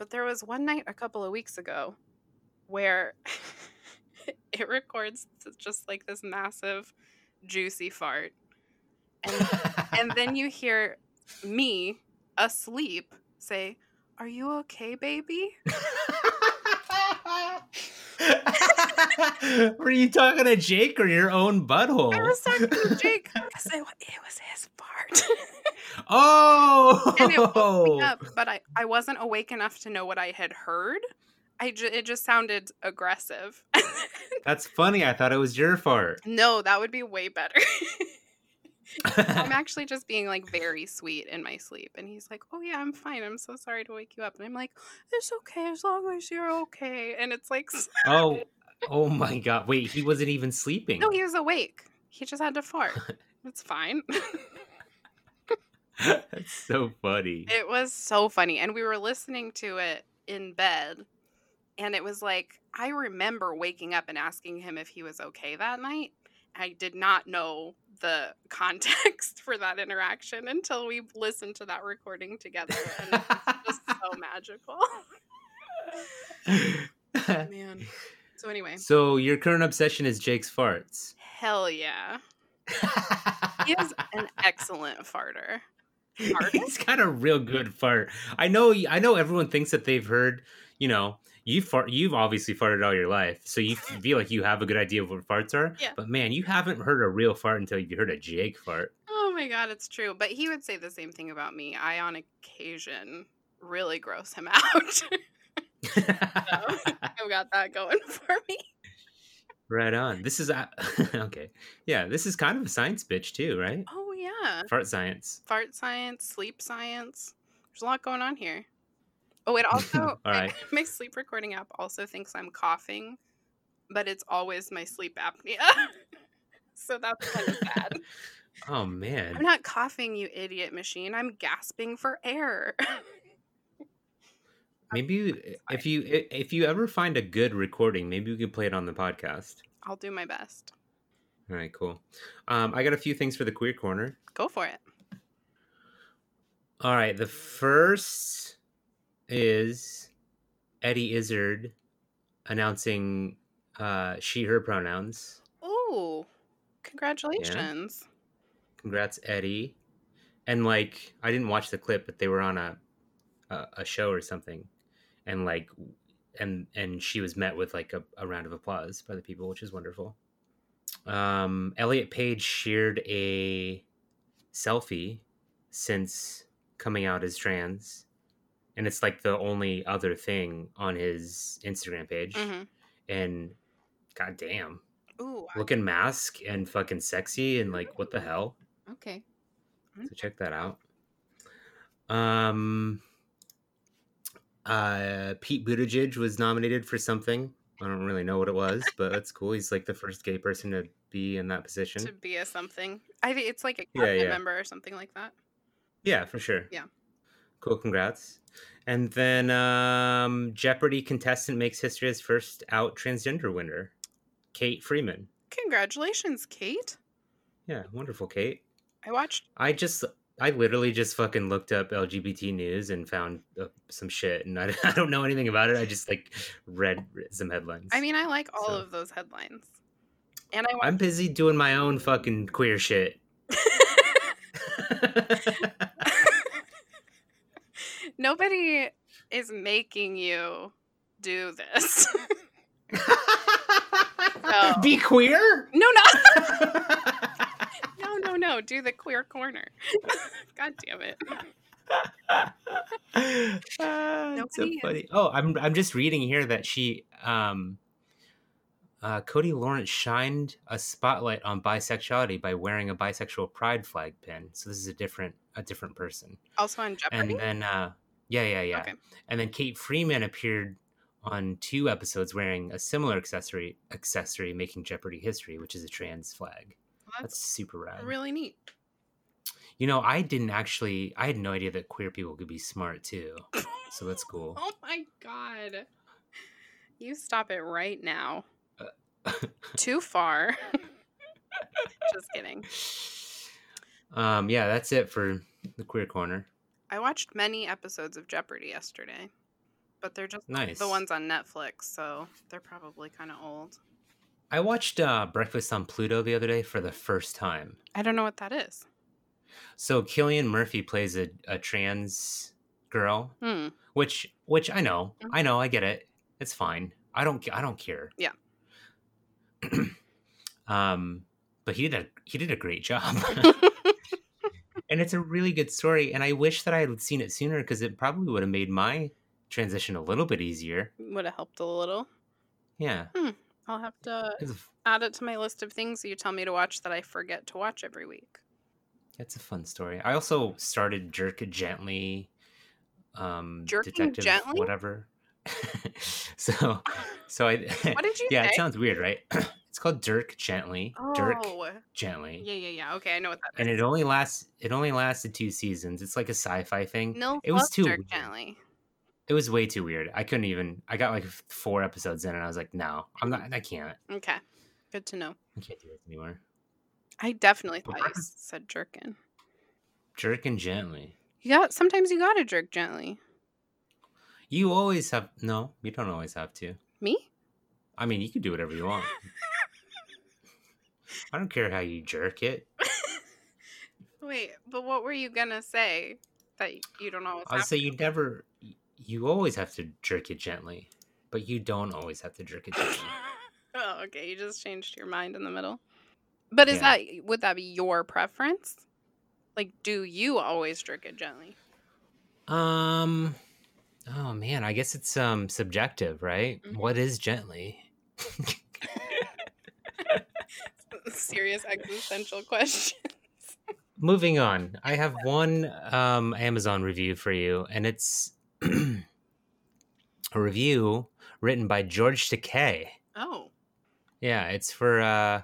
But there was one night a couple of weeks ago where it records just like this massive juicy fart. And and then you hear me asleep say, "Are you okay, baby?" Were you talking to Jake or your own butthole? I was talking to Jake because it, it was his fart. Oh, and it woke me oh! up, but I, I wasn't awake enough to know what I had heard. I ju- it just sounded aggressive. That's funny. I thought it was your fart. no, that would be way better. I'm actually just being like very sweet in my sleep. And he's like, Oh, yeah, I'm fine. I'm so sorry to wake you up. And I'm like, It's okay as long as you're okay. And it's like, Oh, oh my god! Wait, he wasn't even sleeping. No, he was awake. He just had to fart. It's fine. That's so funny. It was so funny. And we were listening to it in bed. And it was like, I remember waking up and asking him if he was okay that night. I did not know the context for that interaction until we listened to that recording together. And it was just so magical. Man. So, anyway, So your current obsession is Jake's farts. hell yeah. He is an excellent farter. He's got a real good fart. I know. I know. Everyone thinks that they've heard. You know, you fart. You've obviously farted all your life, so you feel like you have a good idea of what farts are. Yeah. But man, you haven't heard a real fart until you heard a Jake fart. Oh my god, it's true. But he would say the same thing about me. I, on occasion, really gross him out. I've got that going for me. right on. This is a- okay. Yeah, this is kind of a science bitch too, right? Oh yeah, Fart science. fart science, sleep science. There's a lot going on here. Oh, it also All my, my sleep recording app also thinks I'm coughing, but it's always my sleep apnea. so that's kind of bad. Oh man. I'm not coughing, you idiot machine. I'm gasping for air. Maybe you- if you if you ever find a good recording, maybe we could play it on the podcast. I'll do my best. All right, cool. Um, I got a few things for the queer corner. Go for it. All right, the first is Eddie Izzard announcing uh, she/her pronouns. Oh, congratulations. Congrats, Eddie. And like, I didn't watch the clip, but they were on a a, a show or something, and like, and and she was met with like a, a round of applause by the people, which is wonderful. Um, Elliot Page shared a selfie since coming out as trans, and it's like the only other thing on his Instagram page. hmm And goddamn, Ooh, looking masc and fucking sexy, and like, what the hell? okay. So check that out. Um, uh, Pete Buttigieg was nominated for something. I don't really know what it was, but that's cool. He's like the first gay person to be in that position. To be a something. I think it's like a Yeah, yeah. member or something like that. Yeah, for sure. Yeah. Cool. Congrats. And then um, Jeopardy contestant makes history as first out transgender winner, Kate Freeman. Congratulations, Kate. Yeah, wonderful, Kate. I watched. I just, I literally just fucking looked up LGBT news and found uh, some shit, and I, I don't know anything about it. I just like read some headlines. I mean, I like all So- of those headlines. And I I'm busy doing my own fucking queer shit. Nobody is making you do this. No. Be queer? no, no. No, no, no. Do the queer corner. God damn it. It's so funny. Oh, I'm I'm just reading here that she um uh, Cody Lawrence shined a spotlight on bisexuality by wearing a bisexual pride flag pin. So this is a different a different person. Also on Jeopardy. And then uh yeah, yeah, yeah. Okay. And then Kate Freeman appeared on two episodes wearing a similar accessory accessory making Jeopardy history, which is a trans flag. Well, That's super rad. Really neat. You know, I didn't actually. I had no idea that queer people could be smart too. So that's cool. Oh my god. You stop it right now. Too far. Just kidding. Um, yeah, that's it for the queer corner. I watched many episodes of Jeopardy yesterday, but they're just Nice. the ones on Netflix, so they're probably kind of old. I watched uh, Breakfast on Pluto the other day for the first time. I don't know what that is. So Cillian Murphy plays a, a trans girl, Hmm. which which I know, Mhm. I know, I get it. It's fine. I don't I don't care. Yeah. um, but he did a he did a great job, and it's a really good story. And I wish that I had seen it sooner because it probably would have made my transition a little bit easier. Would have helped a little. Yeah, I'll have to add it to my list of things you tell me to watch that I forget to watch every week. it's a fun story. I also started Jerk Gently, um, Jerking detective Gently? whatever. so, so I. What did you yeah, say? it sounds weird, right? it's called Dirk Gently. Dirk Oh, Gently. yeah, yeah, yeah. Okay, I know what that And is. it only lasts. It only lasted two seasons. It's like a sci-fi thing. No, it was too Dirk weird. Gently. It was way too weird. I couldn't even. I got like four episodes in, and I was like, "No, I'm not. I can't. Okay, good to know. I can't do this anymore." I definitely thought you said jerkin. Jerking gently. You got sometimes you gotta jerk gently. You always have. No, you don't always have to. Me? I mean, you can do whatever you want. I don't care how you jerk it. Wait, but what were you gonna say that you don't always I say to? you never. You always have to jerk it gently, but you don't always have to jerk it gently. oh, okay. You just changed your mind in the middle. But is Yeah. that would that be your preference? Like, do you always jerk it gently? Um. Oh man, I guess it's um subjective, right? Mhm. What is gently? Serious existential question. Moving on, I have one um Amazon review for you, and it's a review written by George Takei. Oh, Yeah, it's for uh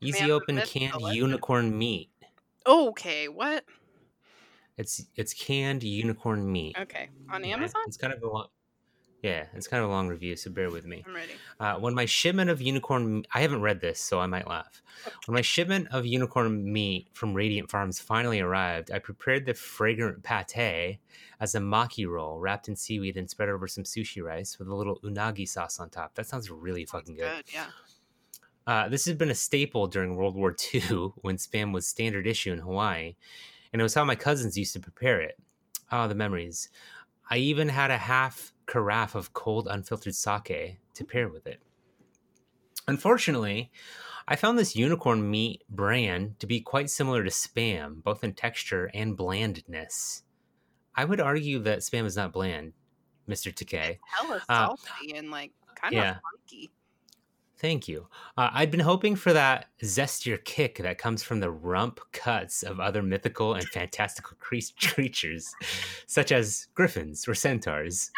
Easy Man, Open canned unicorn meat. okay. What? It's it's canned unicorn meat. Okay, on Yeah, Amazon. It's kind of a long. Yeah, it's kind of a long review, so bear with me. I'm ready. Uh, when my shipment of unicorn, I haven't read this, so I might laugh. When my shipment of unicorn meat from Radiant Farms finally arrived, I prepared the fragrant pate as a maki roll wrapped in seaweed and spread over some sushi rice with a little unagi sauce on top. That sounds really fucking good. Good. Yeah. Uh, this has been a staple during World War II when spam was standard issue in Hawaii, and it was how my cousins used to prepare it. Ah, the memories. I even had a half carafe of cold, unfiltered sake to pair with it. Unfortunately, I found this unicorn meat brand to be quite similar to spam, both in texture and blandness. I would argue that spam is not bland, Mr. Takei. Hella Uh, salty and like kind yeah. of funky. Thank you. Uh, I'd been hoping for that zestier kick that comes from the rump cuts of other mythical and fantastical cre- creatures, such as griffins or centaurs.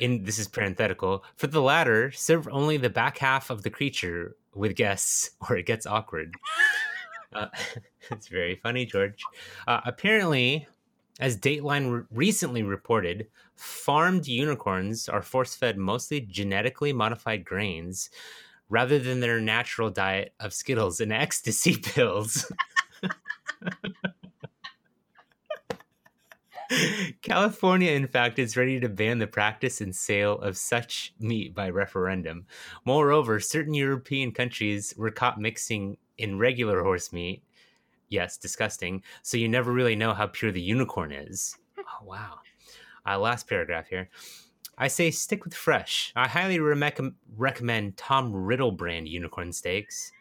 In this is parenthetical. For the latter, serve only the back half of the creature with guests, or it gets awkward. Uh, it's very funny, George. Uh, apparently, as Dateline re- recently reported, farmed unicorns are force fed mostly genetically modified grains rather than their natural diet of Skittles and ecstasy pills. California, in fact, is ready to ban the practice and sale of such meat by referendum. Moreover, certain European countries were caught mixing in regular horse meat. Yes, disgusting. So you never really know how pure the unicorn is. Oh, wow. Uh, last paragraph here. I say stick with fresh. I highly remec- recommend Tom Riddle brand unicorn steaks,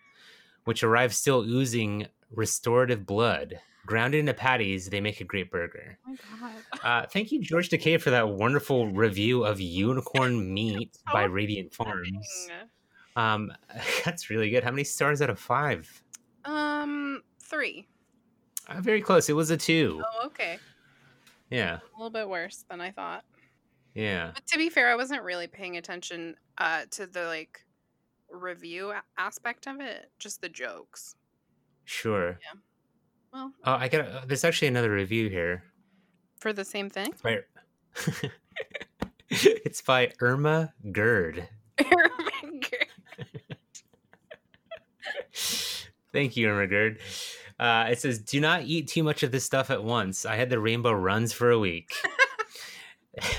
which arrive still oozing restorative blood. Grounded into patties, they make a great burger. Oh my god. Uh, thank you, George Takei, for that wonderful review of unicorn meat by Radiant Farms. Um, that's really good. How many stars out of five? Um, three. Uh, very close. It was a two. Oh, okay. Yeah, A little bit worse than I thought. yeah. But to be fair, I wasn't really paying attention uh, to the like review aspect of it, just the jokes. Sure. Yeah. Well, Oh, I got. Uh, there's actually another review here. for the same thing. Right. it's by Irma Gerd. Thank you, Irma Gerd. Uh, it says, "Do not eat too much of this stuff at once. I had the rainbow runs for a week.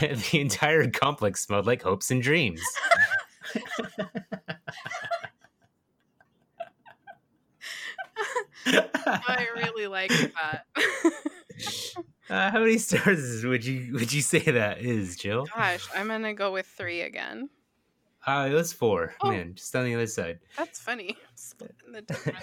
the entire complex smelled like hopes and dreams." I really like that. Uh, how many stars would you would you say that is, Jill? Gosh, I'm gonna go with three again. Uh, it was four. Oh. Man, just on the other side. That's funny. Splitting the difference.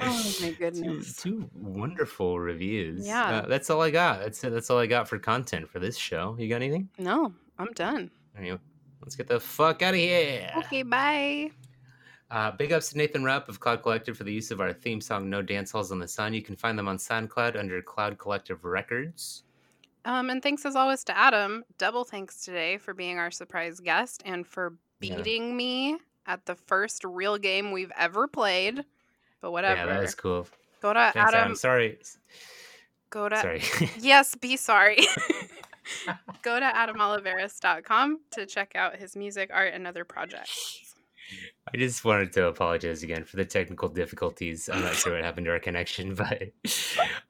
Oh my Two, goodness. two wonderful reviews. Yeah. Uh, that's all I got. That's that's all I got for content for this show. You got anything? No, I'm done. Anyway, let's get the fuck out of here. Okay, bye. Uh, big ups to Nathan Rupp of Cloud Collective for the use of our theme song "No Dance Halls in the Sun." You can find them on SoundCloud under Cloud Collective Records. Um, and thanks as always to Adam. Double thanks today for being our surprise guest and for Yeah. beating me at the first real game we've ever played. But whatever. Yeah, that was cool. Go to Thanks, Adam. Adam. Sorry, Go to sorry. Yes, be sorry. Go to adamoliveris.com to check out his music, art, and other projects. I just wanted to apologize again for the technical difficulties. I'm not sure what happened to our connection, but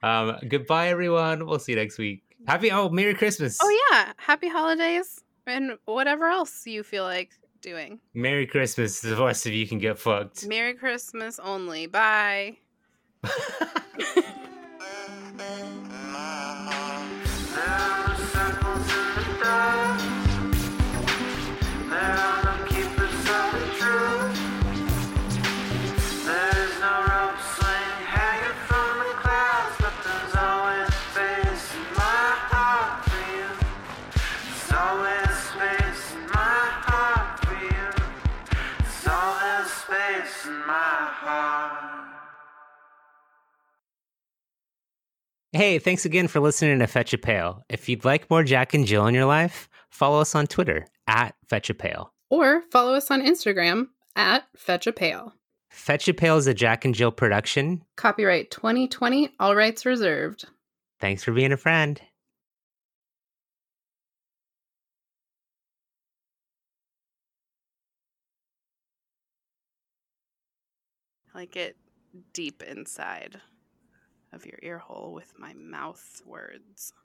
um, goodbye, everyone. We'll see you next week. Happy oh, Merry Christmas. Oh yeah, happy holidays and whatever else you feel like doing. Merry Christmas. The rest of you can get fucked. Merry Christmas only. Bye. Hey, thanks again for listening to Fetch a Pail. If you'd like more Jack and Jill in your life, follow us on Twitter at Fetch a Pail. Or follow us on Instagram at Fetch a Pail. Fetch a Pail is a Jack and Jill production. Copyright 2020, all rights reserved. Thanks for being a friend. like it deep inside of your ear hole with my mouth words.